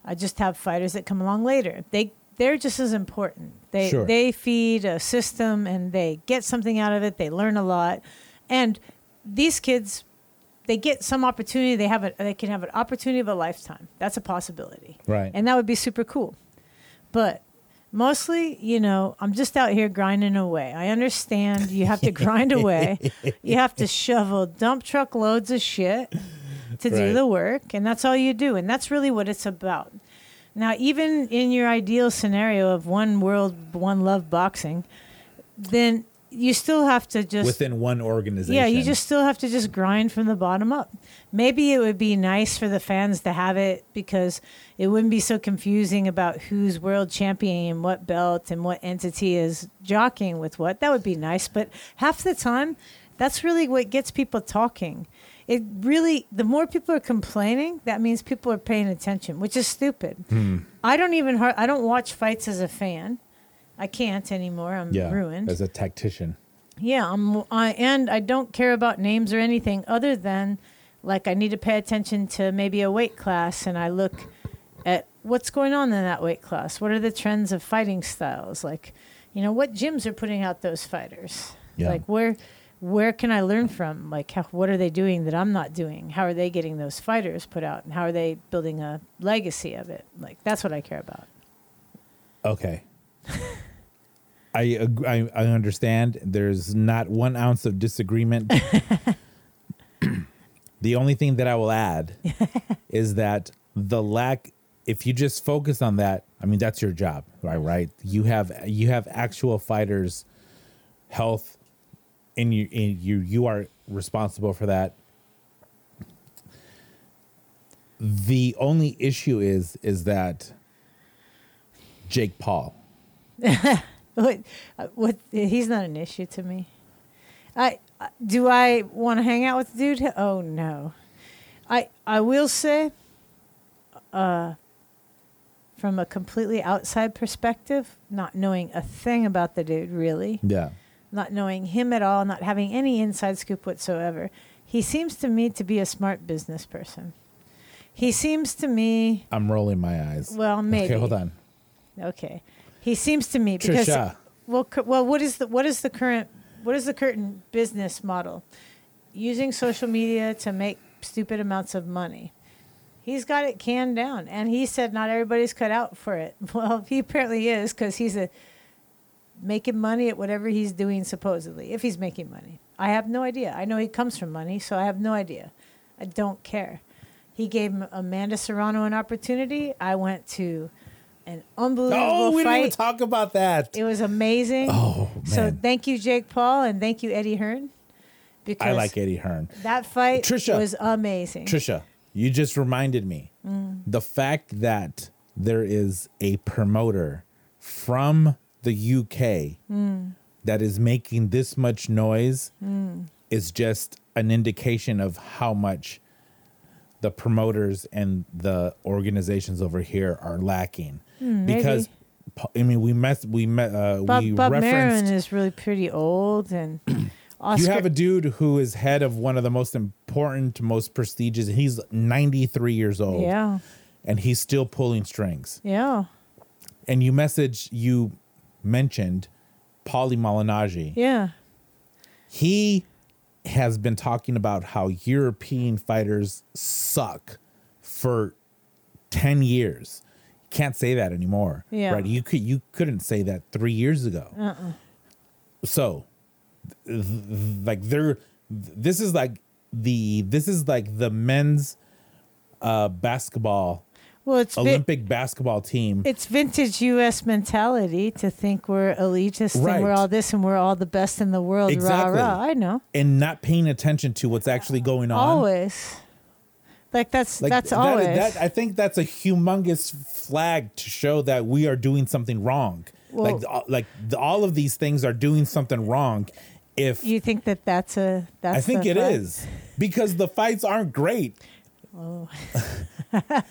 I just have fighters that come along later. They they're just as important. They Sure. they feed a system and they get something out of it. They learn a lot, and these kids they get some opportunity. They have a they can have an opportunity of a lifetime. That's a possibility, Right. and that would be super cool. But mostly, you know, I'm just out here grinding away. I understand you have to grind away. You have to shovel dump truck loads of shit to do the work, and that's all you do. And that's really what it's about. Now, even in your ideal scenario of one world, one love boxing, then you still have to just Within one organization. yeah, you just still have to just grind from the bottom up. Maybe it would be nice for the fans to have it because it wouldn't be so confusing about who's world champion and what belt and what entity is jockeying with what. That would be nice, but half the time, that's really what gets people talking. It really, the more people are complaining, that means people are paying attention, which is stupid. Hmm. I don't even, I don't watch fights as a fan. I can't anymore. I'm yeah, ruined. as a tactician. Yeah, I'm, I and I don't care about names or anything other than like I need to pay attention to maybe a weight class and I look at what's going on in that weight class. What are the trends of fighting styles? Like, you know, what gyms are putting out those fighters? Yeah. Like where where can I learn from? Like how, what are they doing that I'm not doing? How are they getting those fighters put out and how are they building a legacy of it? Like that's what I care about. Okay. I, I I understand. There's not one ounce of disagreement. the only thing that I will add is that the lack. If you just focus on that, I mean that's your job, right? Right. You have you have actual fighters' health, and you in you you are responsible for that. The only issue is is that Jake Paul. What, what? He's not an issue to me. I do I want to hang out with the dude? Oh no. I I will say, uh, from a completely outside perspective, not knowing a thing about the dude really, Yeah. Not knowing him at all, not having any inside scoop whatsoever, he seems to me to be a smart business person. He seems to me, I'm rolling my eyes. well, maybe. Okay, hold on. Okay. He seems to me because Trisha. well, well, what is the what is the current what is the current business model? Using social media to make stupid amounts of money. He's got it canned down, and he said not everybody's cut out for it. Well, he apparently is because he's a making money at whatever he's doing supposedly. If he's making money, I have no idea. I know he comes from money, so I have no idea. I don't care. He gave Amanda Serrano an opportunity. I went to an unbelievable Oh, we fight. didn't even talk about that. It was amazing. Oh, So thank you, Jake Paul, and thank you, Eddie Hearn. Because I like Eddie Hearn. that fight Trisha. was amazing. Trisha, you just reminded me Mm. the fact that there is a promoter from the UK Mm. that is making this much noise Mm. is just an indication of how much the promoters and the organizations over here are lacking. because I mean, we met, we met, uh, Bob, we Bob Arum referenced. is really pretty old, and Oscar, You have a dude who is head of one of the most important, most prestigious. He's 93 years old. yeah, And he's still pulling strings. yeah, And you message, you mentioned Paulie Malignaggi. yeah. He has been talking about how European fighters suck for 10 years. Can't say that anymore. Yeah. Right. You could you couldn't say that three years ago. Uh-uh. So th- th- like they're this is like the this is like the men's uh basketball Well, it's vi- Olympic basketball team. it's vintage U.S. mentality to think we're elitist Right. and we're all this and we're all the best in the world. Exactly. Rah rah. I know. and not paying attention to what's actually going on. Always. Like that's Like that's that- always. that- I think that's a humongous flag to show that we are doing something wrong. Well- like uh, like the, all of these things are doing something wrong. If you think that that's a that's I think it is because the fights aren't great. Oh.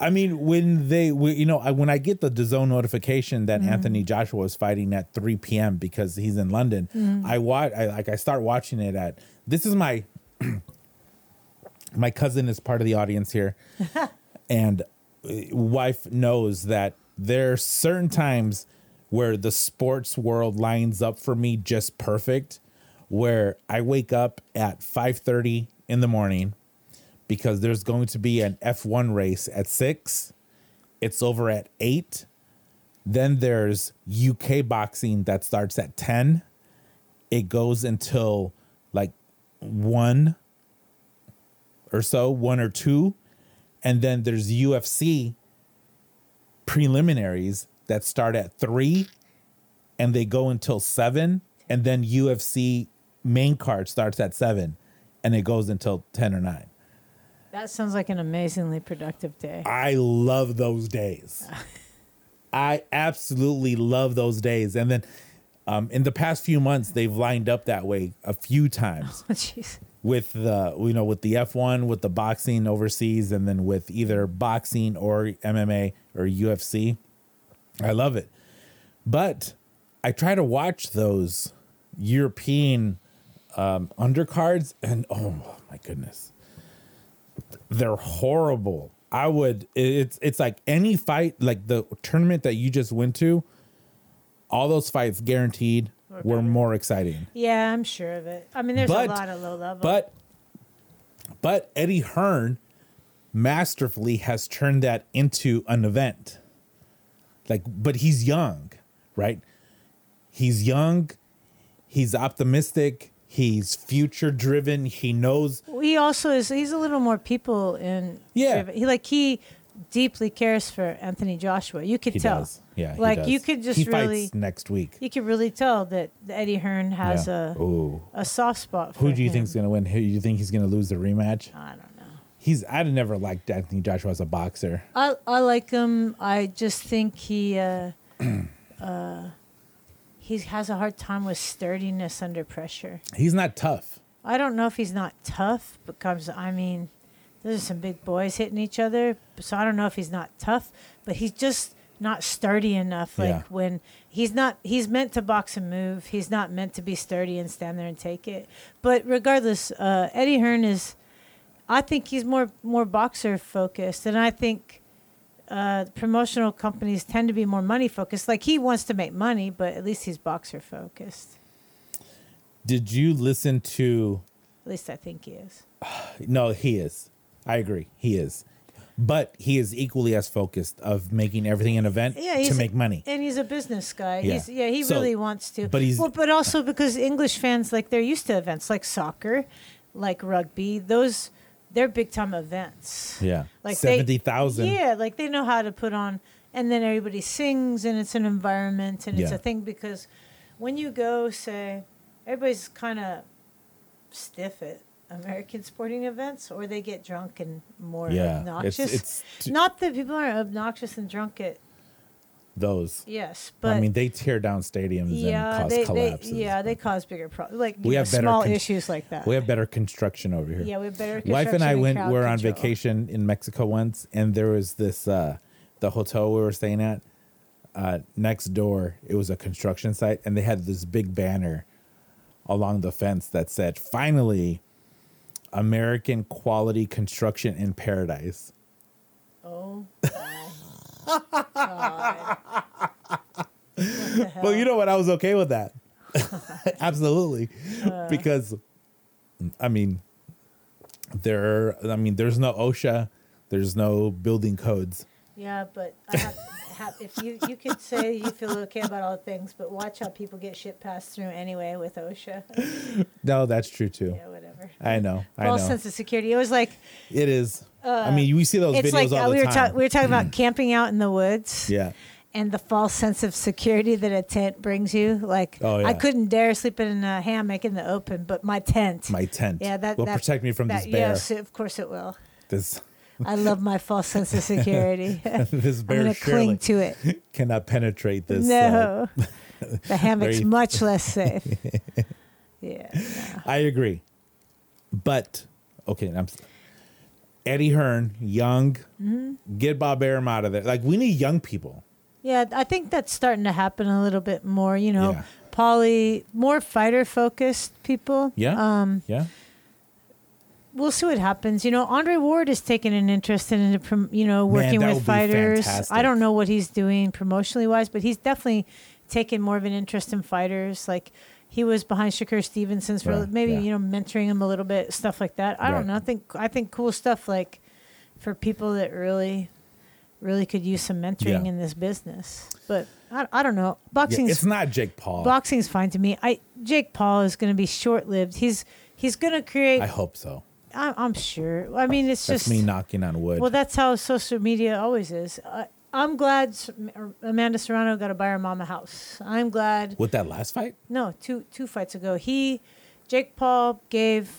I mean, when they, we- you know, I- when I get the DAZN notification that Mm-hmm. Anthony Joshua is fighting at 3 p.m. because he's in London, Mm-hmm. I watch, I like, I start watching it at. This is my, my cousin is part of the audience here, and uh, wife knows that there are certain times where the sports world lines up for me just perfect, where I wake up at 5:30 in the morning because there's going to be an F1 race at 6. It's over at 8. Then there's UK boxing that starts at 10. It goes until like 1 or so, 1 or 2. And then there's UFC preliminaries that start at 3 and they go until 7 and then UFC main card starts at 7 and it goes until 10 or 9. That sounds like an amazingly productive day. I love those days. I absolutely love those days. And then um, in the past few months, they've lined up that way a few times Oh, Jeez. with the you know with the F1, with the boxing overseas, and then with either boxing or MMA or UFC. I love it, but I try to watch those European um, undercards, and oh my goodness, they're horrible. I would. It's it's like any fight, like the tournament that you just went to. All those fights guaranteed were more exciting. Yeah, I'm sure of it. I mean, there's But- a lot of low level. But but Eddie Hearn masterfully has turned that into an event. Like, but he's young, right? He's young, he's optimistic, he's future driven, he knows he also is. He's a little more people in. Yeah. He like he deeply cares for Anthony Joshua. You could he tell. does. Yeah. Like, you could just he really- next week. You could really tell that Eddie Hearn has yeah. a Ooh. a soft spot. For Who do you him. think's gonna win? Who do you think he's gonna lose the rematch? I don't know. He's I'd never liked Anthony Joshua as a boxer. I I like him. I just think he uh, uh, he has a hard time with sturdiness under pressure. He's not tough. I don't know if he's not tough because I mean, those are some big boys hitting each other. So I don't know if he's not tough, but he's just not sturdy enough. Like Yeah. when he's not, he's meant to box and move. He's not meant to be sturdy and stand there and take it. But regardless, uh, Eddie Hearn is. I think he's more more boxer focused, and I think uh, promotional companies tend to be more money focused. Like he wants to make money, but at least he's boxer focused. Did you listen to At least I think he is. No, he is. I agree. He is. But he is equally as focused of making everything an event Yeah, to make money. And he's a business guy. Yeah. He's, yeah, he So- really wants to. but he's- well, but also because English fans like they're used to events like soccer, like rugby. Those they're big time events. Yeah. Like they- 70,000. Yeah, like they know how to put on, and then everybody sings, and it's an environment, and it's Yeah. a thing because when you go, say, everybody's kind of stiff at American sporting events, or they get drunk and more Yeah. obnoxious. It's, it's t- Not that people aren't obnoxious and drunk at those. yes, but I mean, they tear down stadiums yeah, and cause they, collapses. they yeah they cause bigger problems like We know, have better small con- issues like that. We have better construction over here. yeah, we have better. Wife and I construction went. crowd We're on control. vacation in Mexico once, and there was this uh, the hotel we were staying at. Uh, next door, it was a construction site, and they had this big banner along the fence that said, "Finally, American quality construction in paradise." Oh god. Hell? Well, you know what? I was okay with that. Absolutely. Uh. because I mean there I mean there's no OSHA, there's no building codes. Yeah, but I have, have, if you you could say you feel okay about all things, but watch how people get shit passed through anyway with OSHA. No, that's true too. Yeah, whatever. I know. I False know. sense of security. It was like It is. I mean, we see those it's videos like all uh, the we were time. ta- we were talking about camping out in the woods. yeah. And the false sense of security that a tent brings you. Like Oh, yeah. I couldn't dare sleep in a hammock in the open, but my tent. My tent yeah, that will that, protect me from that, this bear. Yes, of course it will. This I love my false sense of security. this I'm bear gonna cling to it. cannot penetrate this. uh, no, the hammock's very- much less safe. yeah, no. I agree. But okay, I'm Eddie Hearn, young, Mm-hmm. get Bob Arum out of there. Like we need young people. Yeah. I think that's starting to happen a little bit more. You know, Yeah. poly more fighter focused people. Yeah. Um, Yeah. we'll see what happens. You know, Andre Ward is taking an interest in, you know, working that with fighters. I don't know what he's doing promotionally wise, but he's definitely taken more of an interest in fighters. Like he was behind Shakur Stevenson's for maybe yeah. you know mentoring him a little bit, stuff like that. I Right. don't know. I think I think cool stuff like for people that really, really could use some mentoring Yeah. in this business. But I, I don't know. Yeah, it's not Jake Paul. boxing's fine to me. I Jake Paul is going to be short lived. He's he's going to create. I hope so. I, I'm sure. I mean, it's That's just me knocking on wood. well, that's how social media always is. I, I'm glad uh, Amanda Serrano got to buy her mom a house. I'm glad. With that last fight? No, two two fights ago, he, Jake Paul gave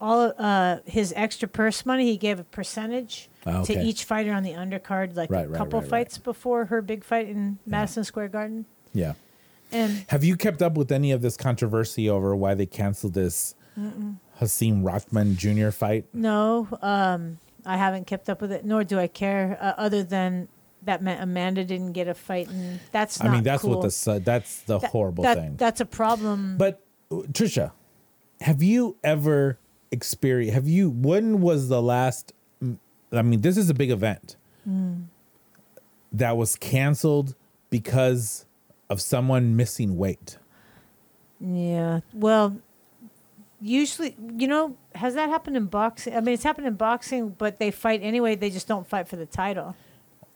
all uh, his extra purse money. He gave a percentage Ah, to each fighter on the undercard, like Right, a right, couple right, fights before her big fight in Madison Square Garden. Yeah. And Have you kept up with any of this controversy over why they canceled this Hasim Rahman Jr. fight? No, um, I haven't kept up with it, nor do I care. Uh, other than that meant Amanda didn't get a fight, and that's. I mean, that's cool. what the su- that's the That- horrible that- thing. That's a problem. But uh, Trisha, have you ever experienced? Have you? When was the last? mm, I mean, this is a big event Hmm. that was canceled because of someone missing weight. yeah, well, usually, you know, has that happened in boxing? I mean, it's happened in boxing, but they fight anyway. They just don't fight for the title.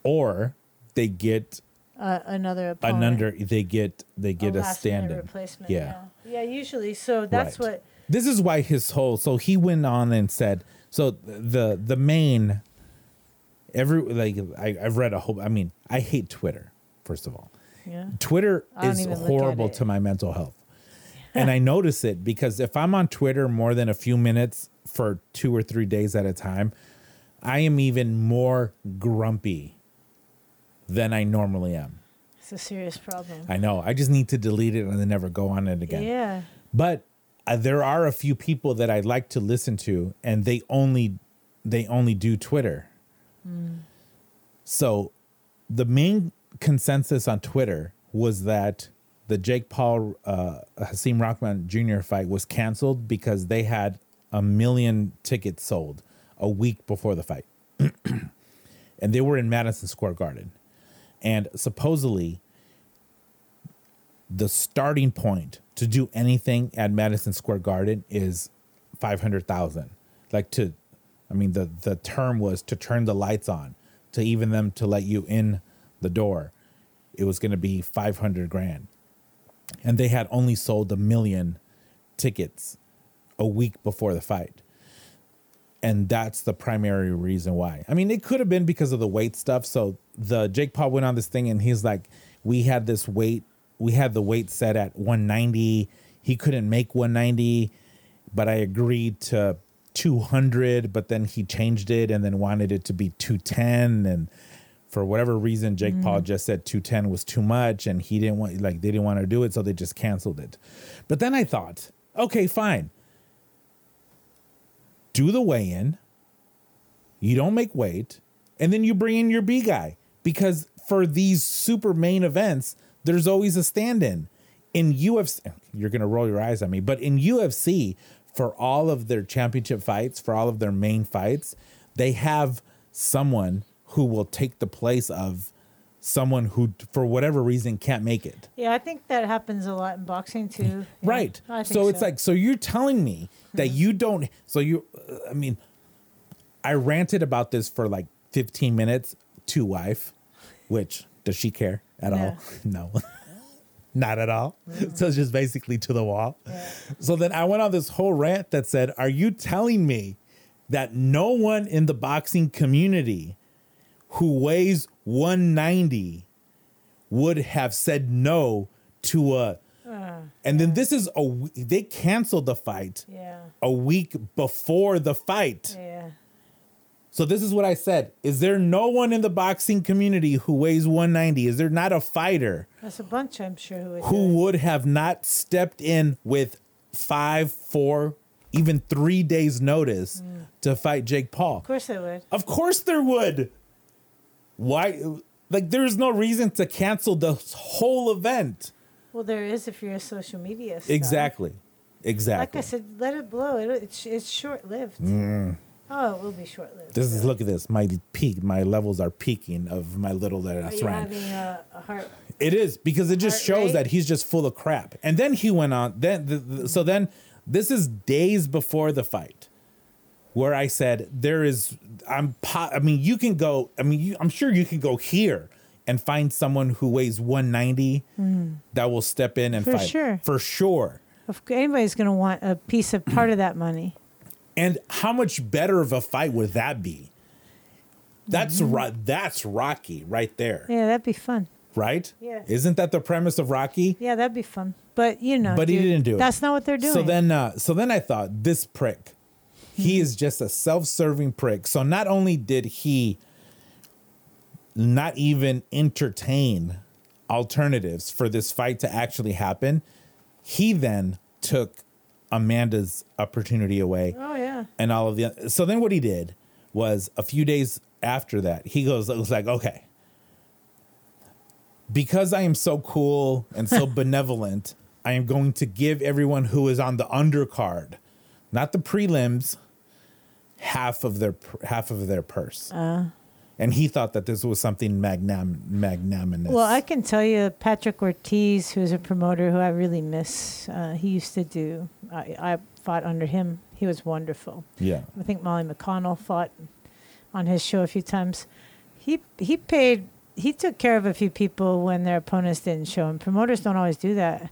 or they get Uh, another opponent. an under they get they get a, last minute stand-in replacement. yeah. yeah, yeah. Usually, so that's Right. what. This is why his whole so he went on and said so the the main every like I, i've read a whole i mean i hate twitter first of all. Yeah. twitter is even look at horrible to my mental health. And i notice it because if i'm on twitter more than a few minutes for two or three days at a time i am even more grumpy than i normally am. It's a serious problem. i know. I just need to delete it and then never go on it again. Yeah. but there are a few people that I like to listen to, and they only they only do Twitter. So the main consensus on Twitter was that the Jake Paul uh, Hasim Rahman Jr. fight was canceled because they had a million tickets sold a week before the fight, and they were in Madison Square Garden, and supposedly the starting point to do anything at Madison Square Garden is 500,000. Like to I mean the the term was to turn the lights on, to even them to let you in the door. It was going to be 500 grand. And they had only sold a million tickets a week before the fight. And that's the primary reason why. I mean, it could have been because of the weight stuff. So the Jake Paul went on this thing and he's like, we had this weight, we had the weight set at 190. He couldn't make 190, but I agreed to 200, but then he changed it and then wanted it to be 210. And for whatever reason, Jake Paul mm. just said 210 was too much and he didn't want, like, they didn't want to do it. So they just canceled it. But then I thought, okay, fine do the weigh in, you don't make weight, and then you bring in your B guy. Because for these super main events, there's always a stand in. in UFC, you're gonna roll your eyes at me, but in UFC, for all of their championship fights, for all of their main fights, they have someone who will take the place of someone who, for whatever reason, can't make it. Yeah, I think that happens a lot in boxing too. Yeah, Right. Think So it's like, so you're telling me that you don't, so you, uh, I mean, I ranted about this for like 15 minutes to wife, which does she care at all? No. Not at all. So it's just basically to the wall. So then I went on this whole rant that said, Are you telling me that no one in the boxing community who weighs 190 would have said no to a uh, and then this is a they canceled the fight yeah, a week before the fight. yeah. So this is what I said. Is there no one in the boxing community who weighs 190? Is there not a fighter That's a bunch, I'm sure. Who would? who would have not stepped in with five, four, even three days notice mm. to fight Jake Paul? Of course, they would. Of course there would. Why? Like, there's no reason to cancel the whole event. Well, there is if you're a social media. Star. Exactly. Like I said, let it blow. It, it's it's short lived. Mm. Oh, it will be short lived. This is look at this. My peak, my levels are peaking of my little that Are you having a, a heart? It is because it just Heart shows rate? that he's just full of crap. And then he went on. Then the, the, so then this is days before the fight, where I said there is. I'm. Po- I mean, you can go. I mean, you, I'm sure you can go here and find someone who weighs 190 that will step in and Hmm. For fight sure. for sure. If anybody's going to want a piece of part of that money, And how much better of a fight would that be? That's Mm-hmm. ro- that's Rocky right there, yeah, that'd be fun. right? Yeah. Isn't that the premise of Rocky? Yeah, that'd be fun. But you know, But he didn't do it. That's not what they're doing. So then, uh, so then I thought this prick, he is just a self-serving prick. So not only did he not even entertain alternatives for this fight to actually happen, he then took Amanda's opportunity away oh yeah, and all of the. So then what he did was a few days after that, he goes, it was like, okay, because I am so cool and so benevolent, I am going to give everyone who is on the undercard, not the prelims, half of their half of their purse. Uh. And he thought that this was something magnam- magnanimous. Well, I can tell you, Patrick Ortiz, who's a promoter who I really miss. Uh, he used to do. I, I fought under him. He was wonderful. yeah, I think Molly McConnell fought on his show a few times. He he paid. He took care of a few people when their opponents didn't show, and promoters don't always do that.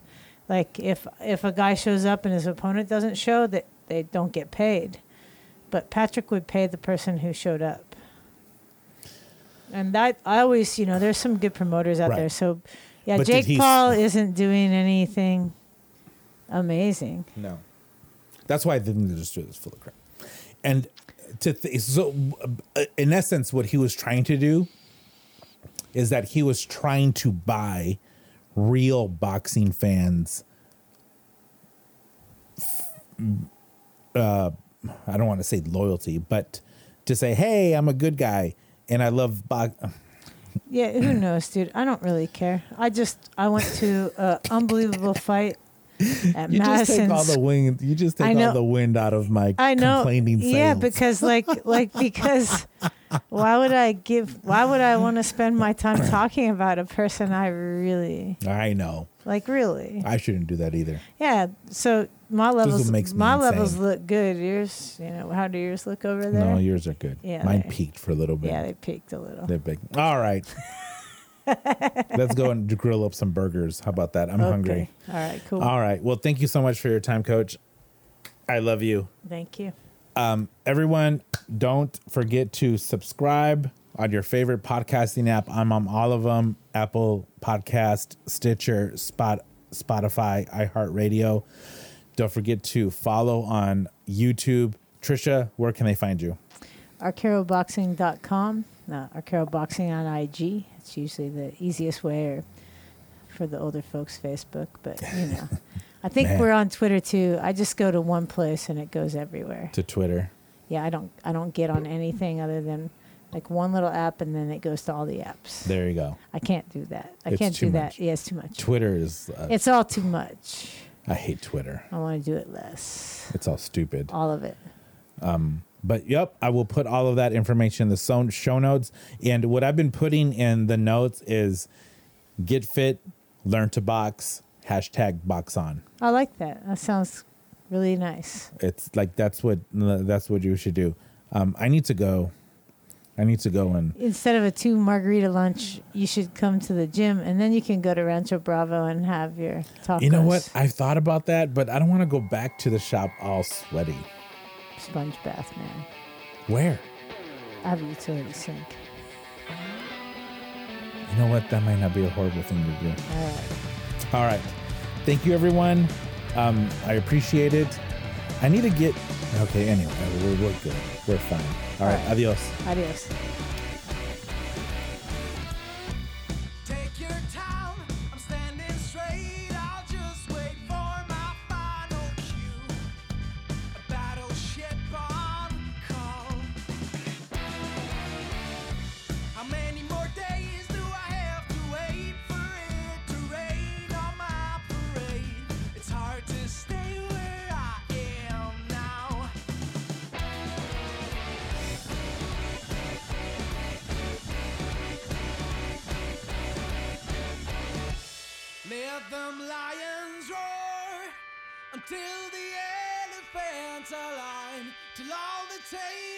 Like if if a guy shows up and his opponent doesn't show, that they don't get paid. But Patrick would pay the person who showed up. And that I always, you know, there's some good promoters out Right. there. So, yeah, But did Jake he- Paul isn't doing anything amazing. no, that's why I think the industry is full of crap. And to th- so, uh, in essence, what he was trying to do is that he was trying to buy real boxing fans. Uh, I don't want to say loyalty, but to say, "Hey, I'm a good guy and I love box." Yeah, who knows, dude? I don't really care. I just I went to an unbelievable fight at You just take all the wind. You just take all the wind out of my I know. complaining. Yeah, because like like because why would I give? Why would I want to spend my time talking about a person I really I know. like? Really? I shouldn't do that either. Yeah. So my levels, makes my insane. levels look good. Yours, you know, how do yours look over there? No, yours are good. Yeah, Mine peaked for a little bit. yeah, they peaked a little. They're big. All right. Let's go and grill up some burgers. How about that? I'm hungry. All right. Cool. All right. Well, thank you so much for your time, Coach. I love you. Thank you. Um, everyone, don't forget to subscribe on your favorite podcasting app. I'm on all of them: Apple Podcast, Stitcher, Spot, Spotify, iHeartRadio. Don't forget to follow on YouTube. Trisha, where can they find you? arcaroboxing.com, no, arcaroboxing on IG. It's usually the easiest way or for the older folks Facebook, but you know. I think Man. we're on Twitter too. I just go to one place and it goes everywhere. To Twitter. Yeah, I don't I don't get on anything other than like one little app and then it goes to all the apps. There you go. I can't do that. I It's can't do that. much. Yeah, it's too much. Twitter is. Uh, It's all too much. I hate Twitter. I want to do it less. It's all stupid. All of it. Um, But yep, I will put all of that information in the show notes. And what I've been putting in the notes is get fit, learn to box, hashtag box on. I like that. That sounds really nice. It's like that's what that's what you should do. Um, I need to go. I need to go and Instead of a two margarita lunch, you should come to the gym and then you can go to Rancho Bravo and have your tacos. you know what? I've thought about that, but I don't want to go back to the shop all sweaty. Sponge bath, man. Where? I have a utility sink. You know what? That might not be a horrible thing to do. All right. All right. Thank you, everyone. Um, I appreciate it. I need to get. Okay, anyway, we're, we're good. We're fine. All right. All right. Adios. Adios. Let them lions roar until the elephants align, till all the tails.